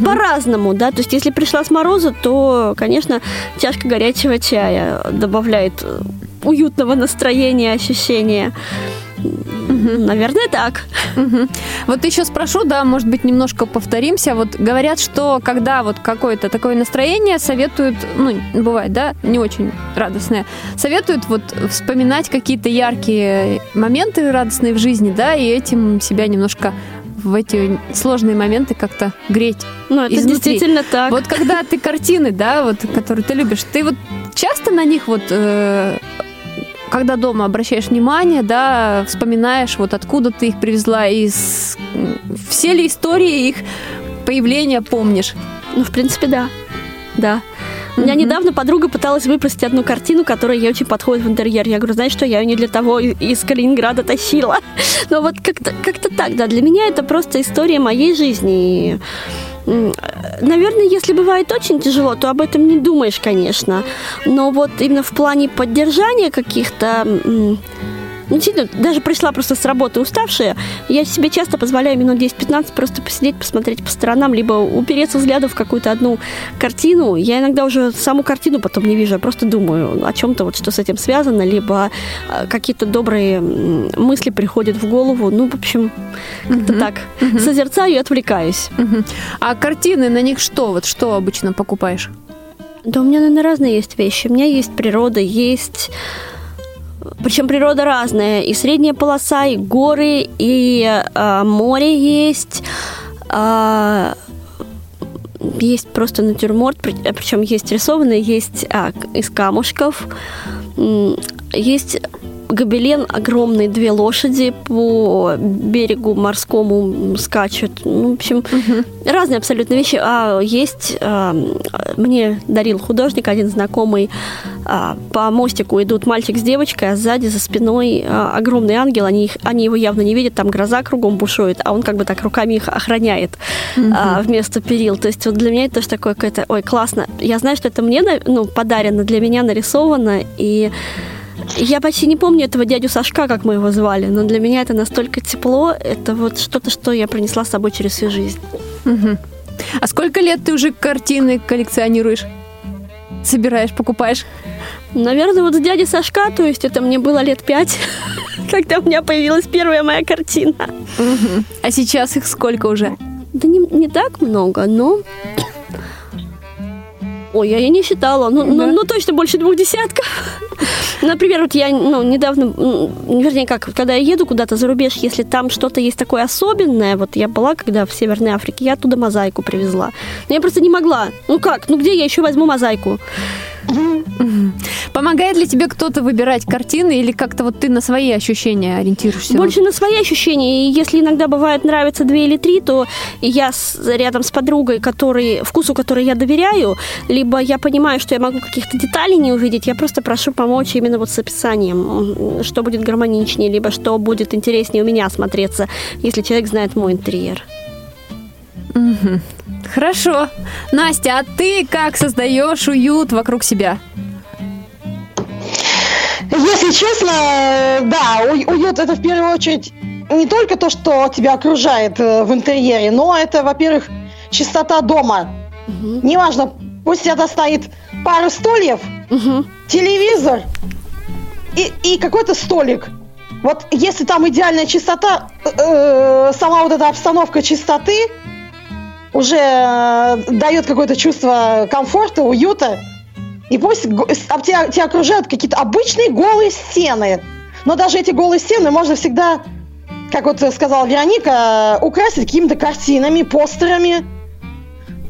по-разному, да. То есть, если пришла с мороза, то, конечно, чашка горячего чая добавляет э, уютного настроения, ощущения. Наверное, так. Вот еще спрошу, да, может быть, немножко повторимся. Вот говорят, что когда вот какое-то такое настроение советуют, ну, бывает, да, не очень радостное, советуют вот вспоминать какие-то яркие моменты радостные в жизни, да, и этим себя немножко в эти сложные моменты как-то греть. Ну, это Изнутри. действительно так. Вот когда ты картины, да, вот, которые ты любишь, ты вот часто на них вот, э, когда дома обращаешь внимание, да, вспоминаешь, вот откуда ты их привезла, и с- все ли истории их появления помнишь? Ну, в принципе, да. Да. У меня недавно подруга пыталась выпросить одну картину, которая ей очень подходит в интерьер. Я говорю, знаешь что, я ее не для того из Калининграда тащила. Но вот как-то как так, да. Для меня это просто история моей жизни. И, Наверное, если бывает очень тяжело, то об этом не думаешь, конечно. Но вот именно в плане поддержания каких-то... ну, действительно, даже пришла просто с работы уставшая, я себе часто позволяю минут 10-15 просто посидеть, посмотреть по сторонам, либо упереться взглядом в какую-то одну картину. Я иногда уже саму картину потом не вижу, я просто думаю о чем-то, вот что с этим связано, либо э, какие-то добрые мысли приходят в голову. Ну, в общем, как-то Мгм. так. Созерцаю и отвлекаюсь. Мгм. А картины, на них что? Вот что обычно покупаешь? Да у меня, наверное, разные есть вещи. У меня есть природа, есть... Причем природа разная. И средняя полоса, и горы, и а, море есть. а, есть просто натюрморт, причем есть рисованный, есть а, из камушков. Есть гобелен огромный, две лошади по берегу морскому скачут. Ну, в общем, разные абсолютно вещи. А есть, а, мне дарил художник, один знакомый, а, по мостику идут мальчик с девочкой, а сзади за спиной а, огромный ангел, они, их- они его явно не видят, там гроза кругом бушует, а он как бы так руками их охраняет а, вместо перил. То есть вот для меня это тоже такое какое-то, ой, классно. Я знаю, что это мне ну, подарено, для меня нарисовано, и я почти не помню этого дядю Сашка, как мы его звали, но для меня это настолько тепло, это вот что-то, что я принесла с собой через всю жизнь. Мгм. А сколько лет ты уже картины коллекционируешь? Собираешь, покупаешь? Наверное, вот с дяди Сашка, то есть это мне было лет пять, когда у меня появилась первая моя картина. Мгм. А сейчас их сколько уже? Да не, не так много, но... Ой, я, я не считала. Ну, ну, Да? ну, точно больше двух десятков. Например, вот я, ну, недавно, вернее, как, когда я еду куда-то за рубеж, если там что-то есть такое особенное, вот я была, когда в Северной Африке, я оттуда мозаику привезла. Но я просто не могла. Ну как? Ну где я еще возьму мозаику? Помогает ли тебе кто-то выбирать картины или как-то вот ты на свои ощущения ориентируешься? Больше на свои ощущения. И если иногда бывает нравится две или три, то я с- рядом с подругой, который, вкусу которой я доверяю, либо я понимаю, что я могу каких-то деталей не увидеть, я просто прошу помочь именно вот с описанием, что будет гармоничнее, либо что будет интереснее у меня смотреться, если человек знает мой интерьер. Хорошо. Настя, а ты как создаешь уют вокруг себя? Если честно, э, да, у- уют это в первую очередь не только то, что тебя окружает э, в интерьере, но это, во-первых, чистота дома. Неважно, пусть это стоит пара стульев, телевизор и, и какой-то столик. Вот если там идеальная чистота, э, сама вот эта обстановка чистоты уже э, дает какое-то чувство комфорта, уюта. И пусть тебя, тебя окружают какие-то обычные голые стены. Но даже эти голые стены можно всегда, как вот сказала Вероника, украсить какими-то картинами, постерами.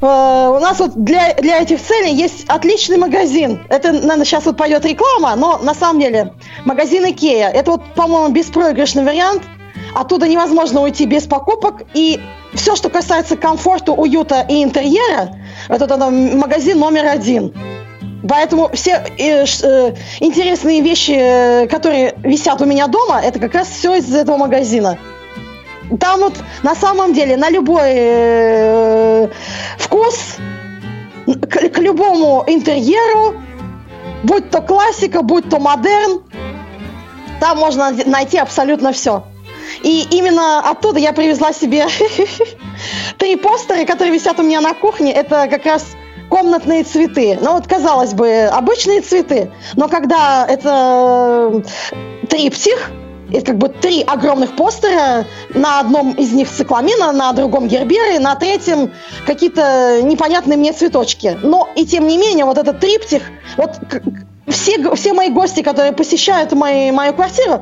Э, У нас вот для, для этих целей есть отличный магазин. Это, наверное, сейчас вот пойдет реклама, но на самом деле магазин Икея. Это вот, по-моему, беспроигрышный вариант. Оттуда невозможно уйти без покупок. И все, что касается комфорта, уюта и интерьера, это, это магазин номер один. Поэтому все э, э, интересные вещи, э, которые висят у меня дома, это как раз все из этого магазина. Там вот на самом деле на любой э, вкус, к, к любому интерьеру, будь то классика, будь то модерн, там можно найти абсолютно все. И именно оттуда я привезла себе три постера, которые висят у меня на кухне. Это как раз комнатные цветы. Ну вот, казалось бы, обычные цветы. Но когда это триптих, это как бы три огромных постера, на одном из них цикламина, на другом герберы, на третьем какие-то непонятные мне цветочки. Но и тем не менее, вот этот триптих, вот все, все мои гости, которые посещают мои, мою квартиру,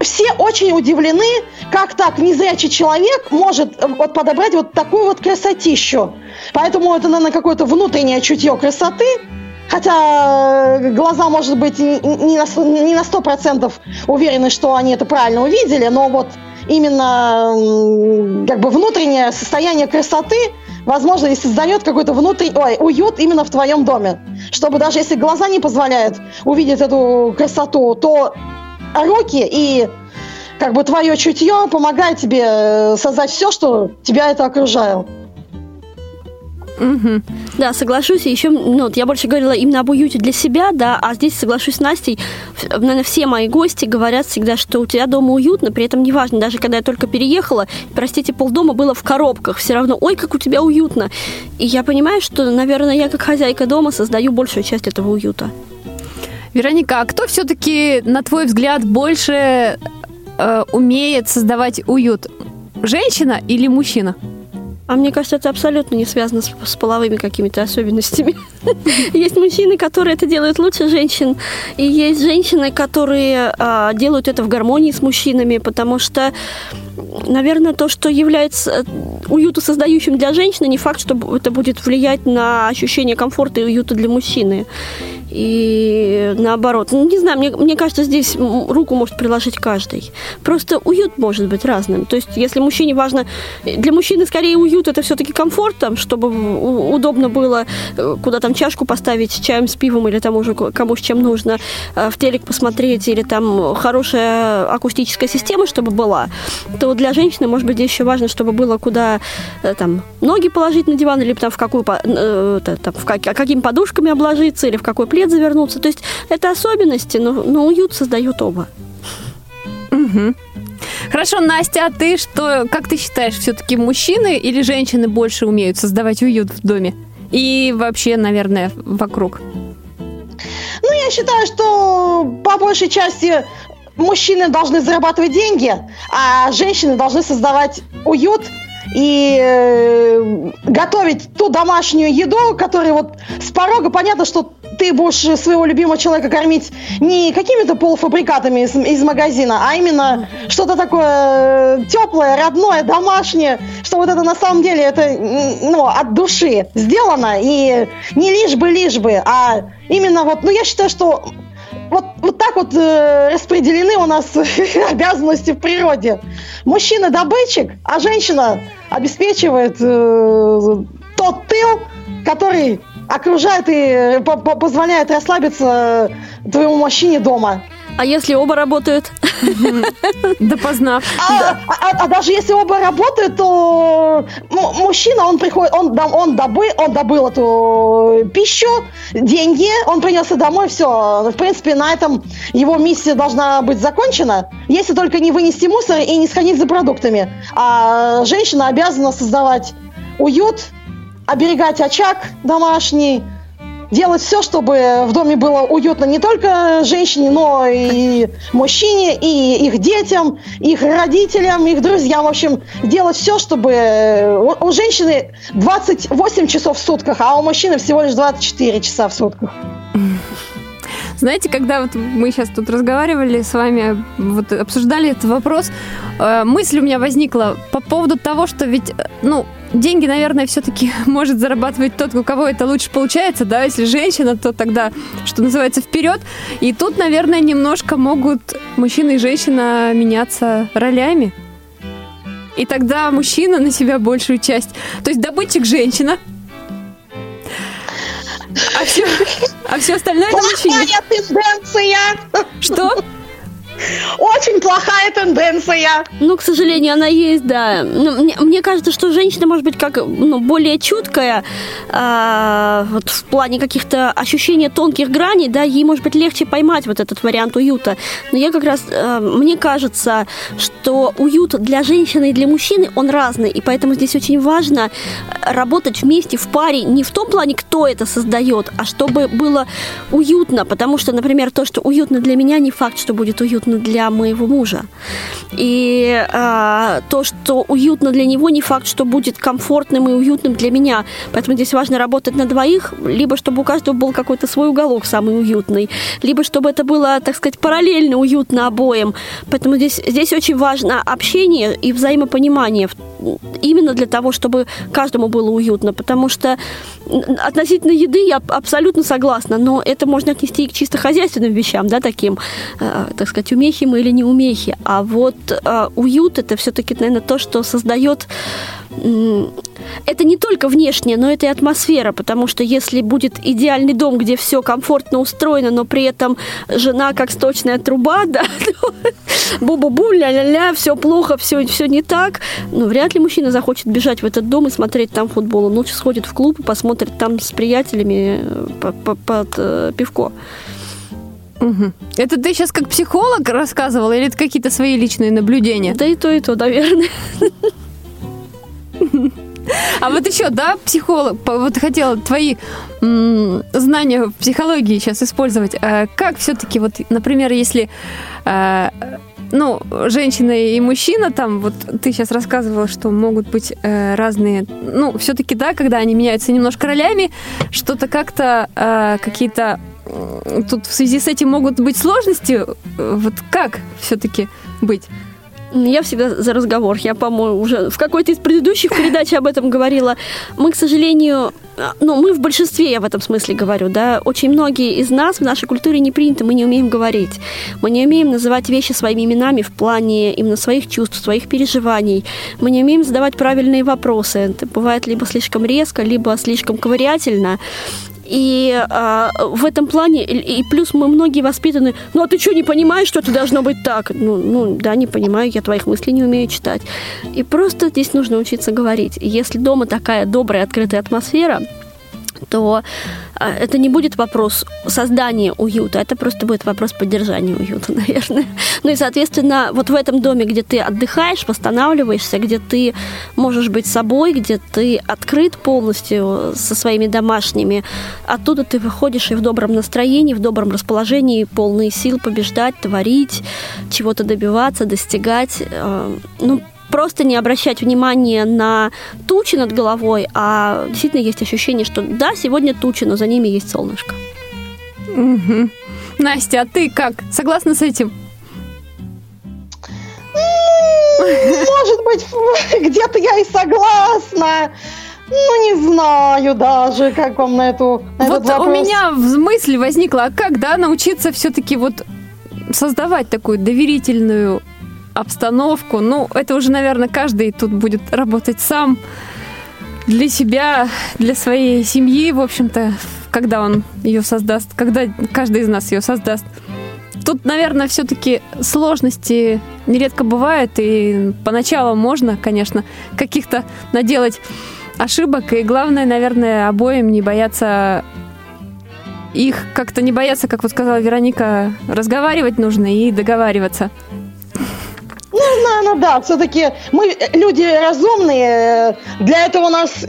все очень удивлены, как так незрячий человек может э, вот подобрать вот такую вот красотищу. Поэтому это, наверное, какое-то внутреннее чутье красоты. Хотя э, глаза, может быть, не на, сто- 100% уверены, что они это правильно увидели, но вот именно как бы внутреннее состояние красоты, возможно, и создает какой-то внутренний ой, уют именно в твоем доме. Чтобы даже если глаза не позволяют увидеть эту красоту, то руки и как бы твое чутье помогает тебе э, создать все, что тебя это окружает. Да, соглашусь. Еще, ну, вот я больше говорила именно об уюте для себя, да, а здесь соглашусь с Настей. Наверное, все мои гости говорят всегда, что у тебя дома уютно, при этом неважно, даже когда я только переехала, простите, полдома было в коробках, все равно, ой, как у тебя уютно. И я понимаю, что, наверное, я как хозяйка дома создаю большую часть этого уюта. Вероника, а кто все-таки, на твой взгляд, больше э, умеет создавать уют? Женщина или мужчина? А мне кажется, это абсолютно не связано с, с половыми какими-то особенностями. Есть мужчины, которые это делают лучше женщин, и есть женщины, которые а, делают это в гармонии с мужчинами, потому что, наверное, то, что является э, уютосоздающим для женщины, не факт, что это будет влиять на ощущение комфорта и уюта для мужчины. И наоборот, ну, не знаю, мне, мне кажется, здесь руку может приложить каждый. Просто уют может быть разным. То есть, если мужчине важно... Для мужчины скорее уют это все-таки комфорт, там, чтобы удобно было э, куда там чашку поставить чаем, с пивом или там уже ко- кому с чем нужно, э, в телек посмотреть или там хорошая акустическая система, чтобы была, то для женщины, может быть, здесь еще важно, чтобы было куда э, там ноги положить на диван или там в какую э, там, в как- какими подушками обложиться или в какой плед завернуться. То есть это особенности, но, но уют создает оба. Хорошо, Настя, а ты что, как ты считаешь, все-таки мужчины или женщины больше умеют создавать уют в доме? И вообще, наверное, вокруг. Ну, я считаю, что по большей части мужчины должны зарабатывать деньги, а женщины должны создавать уют и э, готовить ту домашнюю еду, которая вот с порога понятно, что ты будешь своего любимого человека кормить не какими-то полуфабрикатами из, из магазина, а именно что-то такое теплое, родное, домашнее, что вот это на самом деле это ну, от души сделано, и не лишь бы, лишь бы, а именно вот, ну я считаю, что вот, вот так вот э, распределены у нас обязанности в природе. Мужчина добытчик, а женщина обеспечивает э, тот тыл, который окружает и по- по- позволяет расслабиться твоему мужчине дома. А если оба работают? Допоздна. А, а- а даже если оба работают, то ну, мужчина, он приходит, он, да- он, добы, он добыл эту пищу, деньги, он принес их домой, все. В принципе, на этом его миссия должна быть закончена, если только не вынести мусор и не сходить за продуктами. А женщина обязана создавать уют, оберегать очаг домашний, делать все, чтобы в доме было уютно не только женщине, но и мужчине, и их детям, их родителям, их друзьям. В общем, делать все, чтобы у, у женщины 28 часов в сутках, а у мужчины всего лишь 24 часа в сутках. Знаете, когда вот мы сейчас тут разговаривали с вами, вот обсуждали этот вопрос, э, мысль у меня возникла по поводу того, что ведь, э, ну, деньги, наверное, все-таки может зарабатывать тот, у кого это лучше получается, да, если женщина, то тогда, что называется, вперед. И тут, наверное, немножко могут мужчина и женщина меняться ролями. И тогда мужчина на себя большую часть. То есть добытчик женщина, а все, а все остальное это мужчине. Плохая тенденция! Что? Очень плохая тенденция! Ну, к сожалению, она есть, да. Ну, мне, мне кажется, что женщина может быть как ну, более чуткая а, вот в плане каких-то ощущений тонких граней, да, ей может быть легче поймать вот этот вариант уюта. Но я как раз, а, мне кажется, что уют для женщины и для мужчины, он разный, и поэтому здесь очень важно работать вместе в паре не в том плане, кто это создает, а чтобы было уютно, потому что, например, то, что уютно для меня, не факт, что будет уютно для моего мужа. И а, то, что уютно для него, не факт, что будет комфортным и уютным для меня. Поэтому здесь важно работать на двоих, либо чтобы у каждого был какой-то свой уголок самый уютный, либо чтобы это было, так сказать, параллельно уютно обоим. Поэтому здесь, здесь очень важно общение и взаимопонимание именно для того, чтобы каждому было уютно, потому что относительно еды я абсолютно согласна, но это можно отнести и к чисто хозяйственным вещам, да, таким, э, так сказать, умехи мы или не умехи. А вот э, уют это все-таки, наверное, то, что создает это не только внешнее, но это и атмосфера, потому что если будет идеальный дом, где все комфортно устроено, но при этом жена как сточная труба, да, бу-бу-бу, ля-ля-ля, все плохо, все, все не так, ну, вряд ли мужчина захочет бежать в этот дом и смотреть там футбол. Он лучше сходит в клуб и посмотрит там с приятелями э, под э, пивко. Угу. Это ты сейчас как психолог рассказывала или это какие-то свои личные наблюдения? Да и то, и то, наверное. А вот еще, да, психолог, вот хотела твои м, знания в психологии сейчас использовать. А как все-таки, вот, например, если а, ну, женщина и мужчина, там, вот ты сейчас рассказывала, что могут быть э, разные, ну, все-таки, да, когда они меняются немножко ролями, что-то как-то, э, какие-то, тут в связи с этим могут быть сложности, вот как все-таки быть? Я всегда за разговор. Я, по-моему, уже в какой-то из предыдущих передач об этом говорила. Мы, к сожалению, ну, мы в большинстве, я в этом смысле говорю, да, очень многие из нас в нашей культуре не принято, мы не умеем говорить. Мы не умеем называть вещи своими именами в плане именно своих чувств, своих переживаний. Мы не умеем задавать правильные вопросы. Это бывает либо слишком резко, либо слишком ковырятельно. И а, в этом плане, и, плюс мы многие воспитаны, ну а ты что, не понимаешь, что это должно быть так? Ну, ну да, не понимаю, я твоих мыслей не умею читать. И просто здесь нужно учиться говорить. Если дома такая добрая, открытая атмосфера, то а, это не будет вопрос создания уюта, это просто будет вопрос поддержания уюта, наверное. Ну и, соответственно, вот в этом доме, где ты отдыхаешь, восстанавливаешься, где ты можешь быть собой, где ты открыт полностью со своими домашними, оттуда ты выходишь и в добром настроении, в добром расположении, полные сил побеждать, творить, чего-то добиваться, достигать. А, ну, просто не обращать внимания на тучи над головой, а действительно есть ощущение, что да, сегодня тучи, но за ними есть солнышко. Угу. Настя, а ты как? Согласна с этим? Может быть, где-то я и согласна. Ну, не знаю даже, как вам на эту на Вот этот у меня мысль возникла, а как, да, научиться все-таки вот создавать такую доверительную обстановку. Ну, это уже, наверное, каждый тут будет работать сам для себя, для своей семьи, в общем-то, когда он ее создаст, когда каждый из нас ее создаст. тут, наверное, все-таки сложности нередко бывают, и поначалу можно, конечно, каких-то наделать ошибок, и главное, наверное, обоим не бояться их как-то не бояться, как вот сказала Вероника, разговаривать нужно и договариваться. Ну, наверное, да. Все-таки мы э, люди разумные. Для этого у нас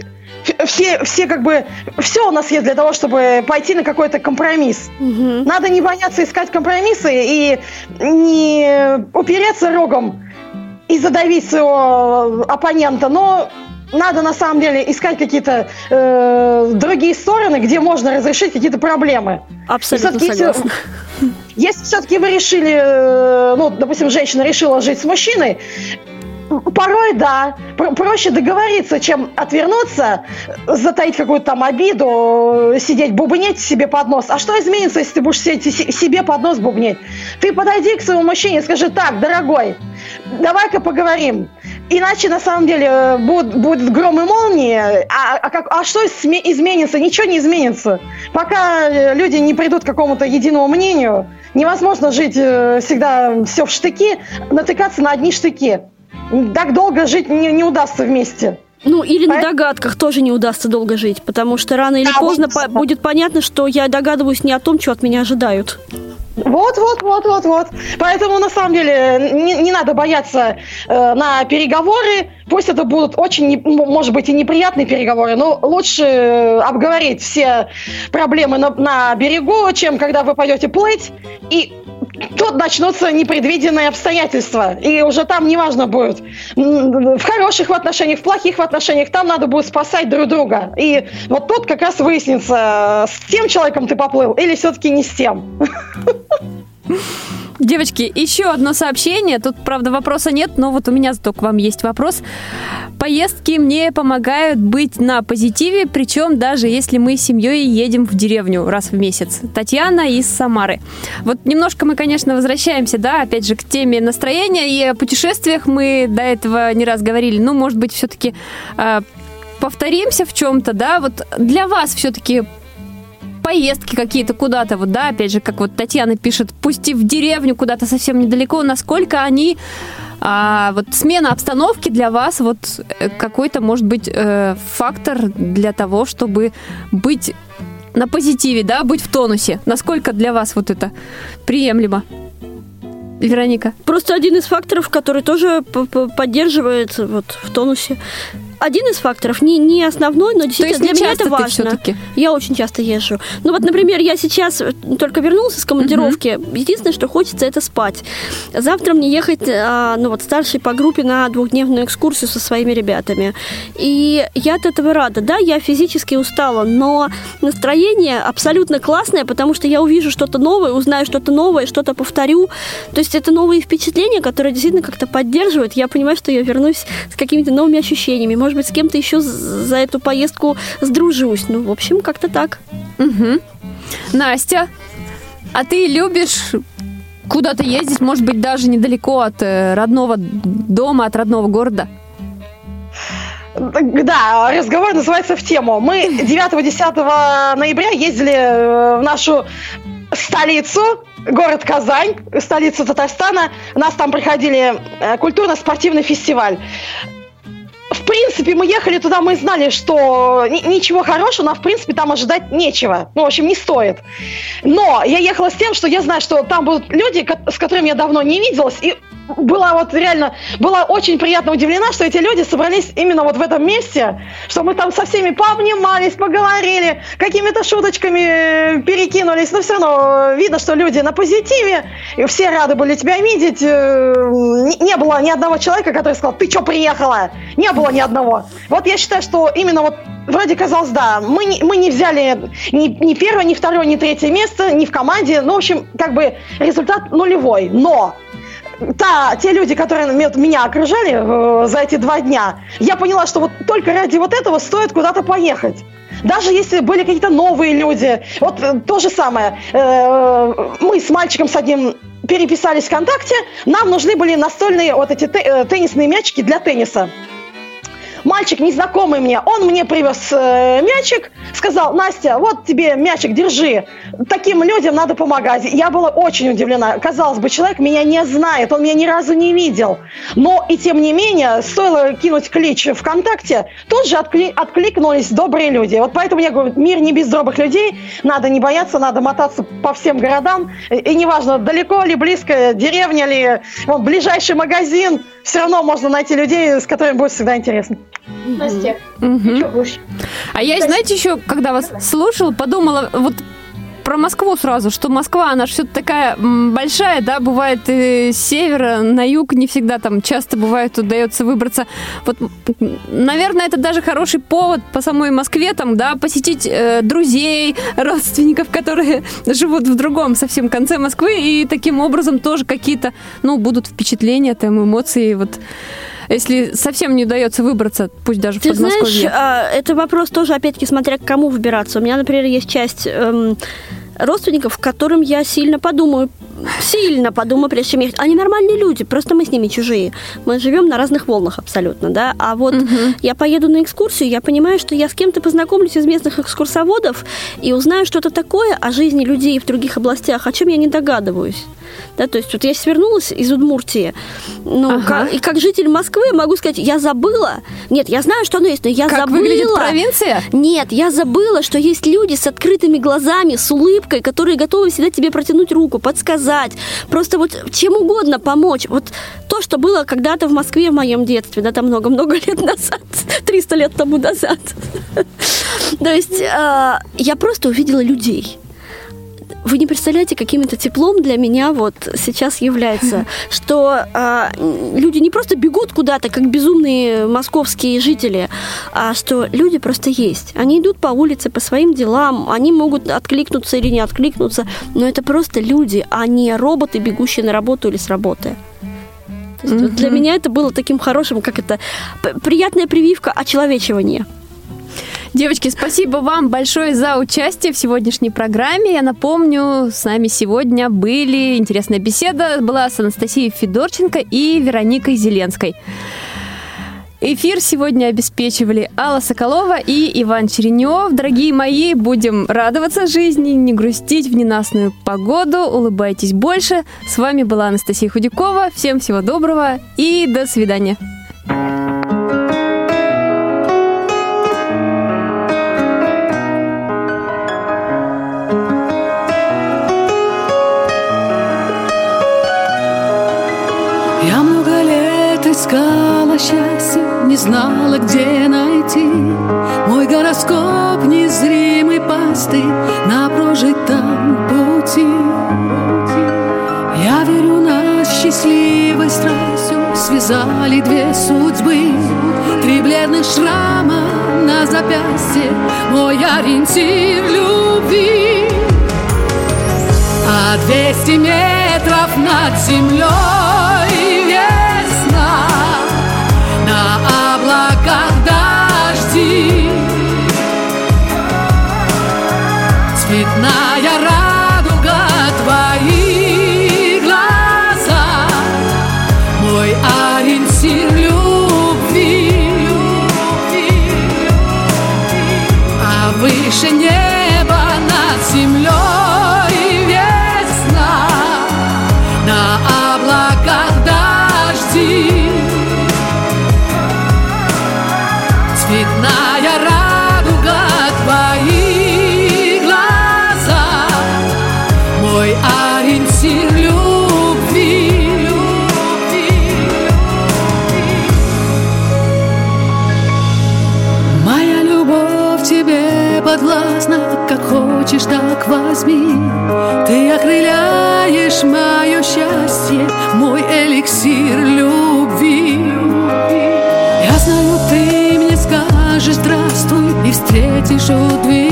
все, все как бы, все у нас есть для того, чтобы пойти на какой-то компромисс. Мгм. Надо не бояться искать компромиссы и не упереться рогом и задавить своего оппонента, но надо на самом деле искать какие-то э, другие стороны, где можно разрешить какие-то проблемы. Абсолютно всё-таки, если- согласна. Если все-таки вы решили, э, ну, допустим, женщина решила жить с мужчиной, порой, да, про- проще договориться, чем отвернуться, затаить какую-то там обиду, сидеть бубнеть себе под нос. А что изменится, если ты будешь сидеть себе под нос бубнеть? Ты подойди к своему мужчине и скажи, так, дорогой, давай-ка поговорим. Иначе, на самом деле, э, будут, будет гром и молнии, а, а как- а что изменится? Ничего не изменится. Пока э, люди не придут к какому-то единому мнению, невозможно жить э, всегда все в штыки, натыкаться на одни штыки. Так долго жить не, не удастся вместе. Ну, или на догадках тоже не удастся долго жить, потому что рано или Да, поздно по- будет понятно, что я догадываюсь не о том, что от меня ожидают. Вот, вот, вот, вот, вот. Поэтому на самом деле не, не надо бояться э, на переговоры. Пусть это будут очень, не- может быть, и неприятные переговоры, но лучше э, обговорить все проблемы на, на берегу, чем когда вы пойдете плыть, и тут начнутся непредвиденные обстоятельства. И уже там неважно будет. В хороших в отношениях, в плохих в отношениях, там надо будет спасать друг друга. И вот тут как раз выяснится, с тем человеком ты поплыл или все-таки не с тем. Девочки, еще одно сообщение. Тут, правда, вопроса нет, но вот у меня зато к вам есть вопрос. Поездки мне помогают быть на позитиве, причем даже если мы с семьей едем в деревню раз в месяц. Татьяна из Самары. Вот немножко мы, конечно, возвращаемся, да, опять же, к теме настроения и о путешествиях мы до этого не раз говорили. Ну, может быть, все-таки повторимся в чем-то, да, вот для вас все-таки поездки какие-то куда-то, вот, да, опять же, как вот Татьяна пишет, пусть и в деревню куда-то совсем недалеко, насколько они, а, вот смена обстановки для вас, вот э, какой-то, может быть, э, фактор для того, чтобы быть на позитиве, да, быть в тонусе. Насколько для вас вот это приемлемо? Вероника. Просто один из факторов, который тоже поддерживает вот в тонусе. Один из факторов, не, не основной, но действительно для меня это важно. Я очень часто езжу. Ну вот, например, я сейчас э, только вернулся с командировки. Единственное, что хочется, это спать. Завтра мне ехать, а, ну вот, старший по группе на двухдневную экскурсию со своими ребятами. И я от этого рада. Да, я физически устала, но настроение абсолютно классное, потому что я увижу что-то новое, узнаю что-то новое, что-то повторю. То есть это новые впечатления, которые действительно как-то поддерживают. Я понимаю, что я вернусь с какими-то новыми ощущениями. Может быть, с кем-то еще за эту поездку сдружусь. Ну, в общем, как-то так. Мгм. Настя, а ты любишь куда-то ездить, может быть, даже недалеко от э, родного дома, от родного города? Да, разговор называется в тему. Мы 9-10 ноября ездили э, в нашу столицу, город Казань, столицу Татарстана. У нас там проходили э, культурно-спортивный фестиваль. Принципе, мы ехали туда, мы знали, что ни- ничего хорошего нам, в принципе, там ожидать нечего. Ну, в общем, не стоит. Но я ехала с тем, что я знаю, что там будут люди, с которыми я давно не виделась, и была вот реально, была очень приятно удивлена, что эти люди собрались именно вот в этом месте, что мы там со всеми пообнимались, поговорили, какими-то шуточками э, перекинулись, но все равно видно, что люди на позитиве, и все рады были тебя видеть. э, не было ни одного человека, который сказал, ты что приехала? Не было ни одного. Вот я считаю, что именно вот Вроде казалось, да, мы не, мы не взяли ни, ни первое, ни второе, ни третье место, ни в команде. Ну, в общем, как бы результат нулевой. Но та, те люди, которые ме- меня окружали э, за эти два дня, я поняла, что вот только ради вот этого стоит куда-то поехать. Даже если были какие-то новые люди. Вот э, то же самое. Э, мы с мальчиком с одним переписались ВКонтакте, нам нужны были настольные вот эти те- э, теннисные мячики для тенниса. Мальчик незнакомый мне, он мне привез э, мячик, сказал, Настя, вот тебе мячик, держи. Таким людям надо помогать. Я была очень удивлена. Казалось бы, человек меня не знает, он меня ни разу не видел. Но и тем не менее, стоило кинуть клич ВКонтакте, тут же откли- откликнулись добрые люди. Вот поэтому я говорю, мир не без добрых людей, надо не бояться, надо мотаться по всем городам. И, и неважно, далеко ли, близко, деревня ли, вон, ближайший магазин, все равно можно найти людей, с которыми будет всегда интересно. Что будешь? А я, знаете, еще, когда вас слушала, подумала, вот про Москву сразу, что Москва, она все такая большая, да, бывает и с севера на юг не всегда там часто бывает удается выбраться. Вот, наверное, это даже хороший повод по самой Москве там, да, посетить э, друзей, родственников, которые живут в другом совсем конце Москвы, и таким образом тоже какие-то, ну, будут впечатления, там, эмоции, вот. Если совсем не удается выбраться, пусть даже в Ты знаешь, Подмосковье. а, это вопрос тоже, опять-таки, смотря к кому выбираться. У меня, например, есть часть эм, родственников, которым я сильно подумаю, сильно подумаю, прежде чем ехать. Они нормальные люди, просто мы с ними чужие. Мы живем на разных волнах абсолютно, да. А вот я поеду на экскурсию, я понимаю, что я с кем-то познакомлюсь из местных экскурсоводов и узнаю что-то такое о жизни людей в других областях, о чем я не догадываюсь. Да, то есть вот я свернулась из Удмуртии, ну, Ага. как- и как житель Москвы могу сказать, я забыла. Нет, я знаю, что оно есть, но я Как забыла. выглядит провинция? Нет, я забыла, что есть люди с открытыми глазами, с улыбкой, которые готовы всегда тебе протянуть руку, подсказать, просто вот чем угодно помочь. Вот то, что было когда-то в Москве в моем детстве, да, там много-много лет назад, 300 лет тому назад. То есть э, я просто увидела людей. Вы не представляете, каким это теплом для меня вот сейчас является, что а, люди не просто бегут куда-то, как безумные московские жители, а что люди просто есть. Они идут по улице по своим делам, они могут откликнуться или не откликнуться, но это просто люди, а не роботы, бегущие на работу или с работы. То есть вот для меня это было таким хорошим, как это, приятная прививка очеловечивания. Девочки, спасибо вам большое за участие в сегодняшней программе. Я напомню, с нами сегодня были интересная беседа была с Анастасией Федорченко и Вероникой Зеленской. Эфир сегодня обеспечивали Алла Соколова и Иван Черенев. Дорогие мои, будем радоваться жизни, не грустить в ненастную погоду, улыбайтесь больше. С вами была Анастасия Худякова. Всем всего доброго и до свидания. Знала, где найти. Мой гороскоп незримый пастырь на прожитом пути. Я верю, нас счастливой страстью связали две судьбы. Три бледных шрама на запястье, мой ориентир любви. А двести метров над землей хочешь, так возьми. Ты окрыляешь мое счастье, мой эликсир любви. Я знаю, ты мне скажешь здравствуй и встретишь у двери.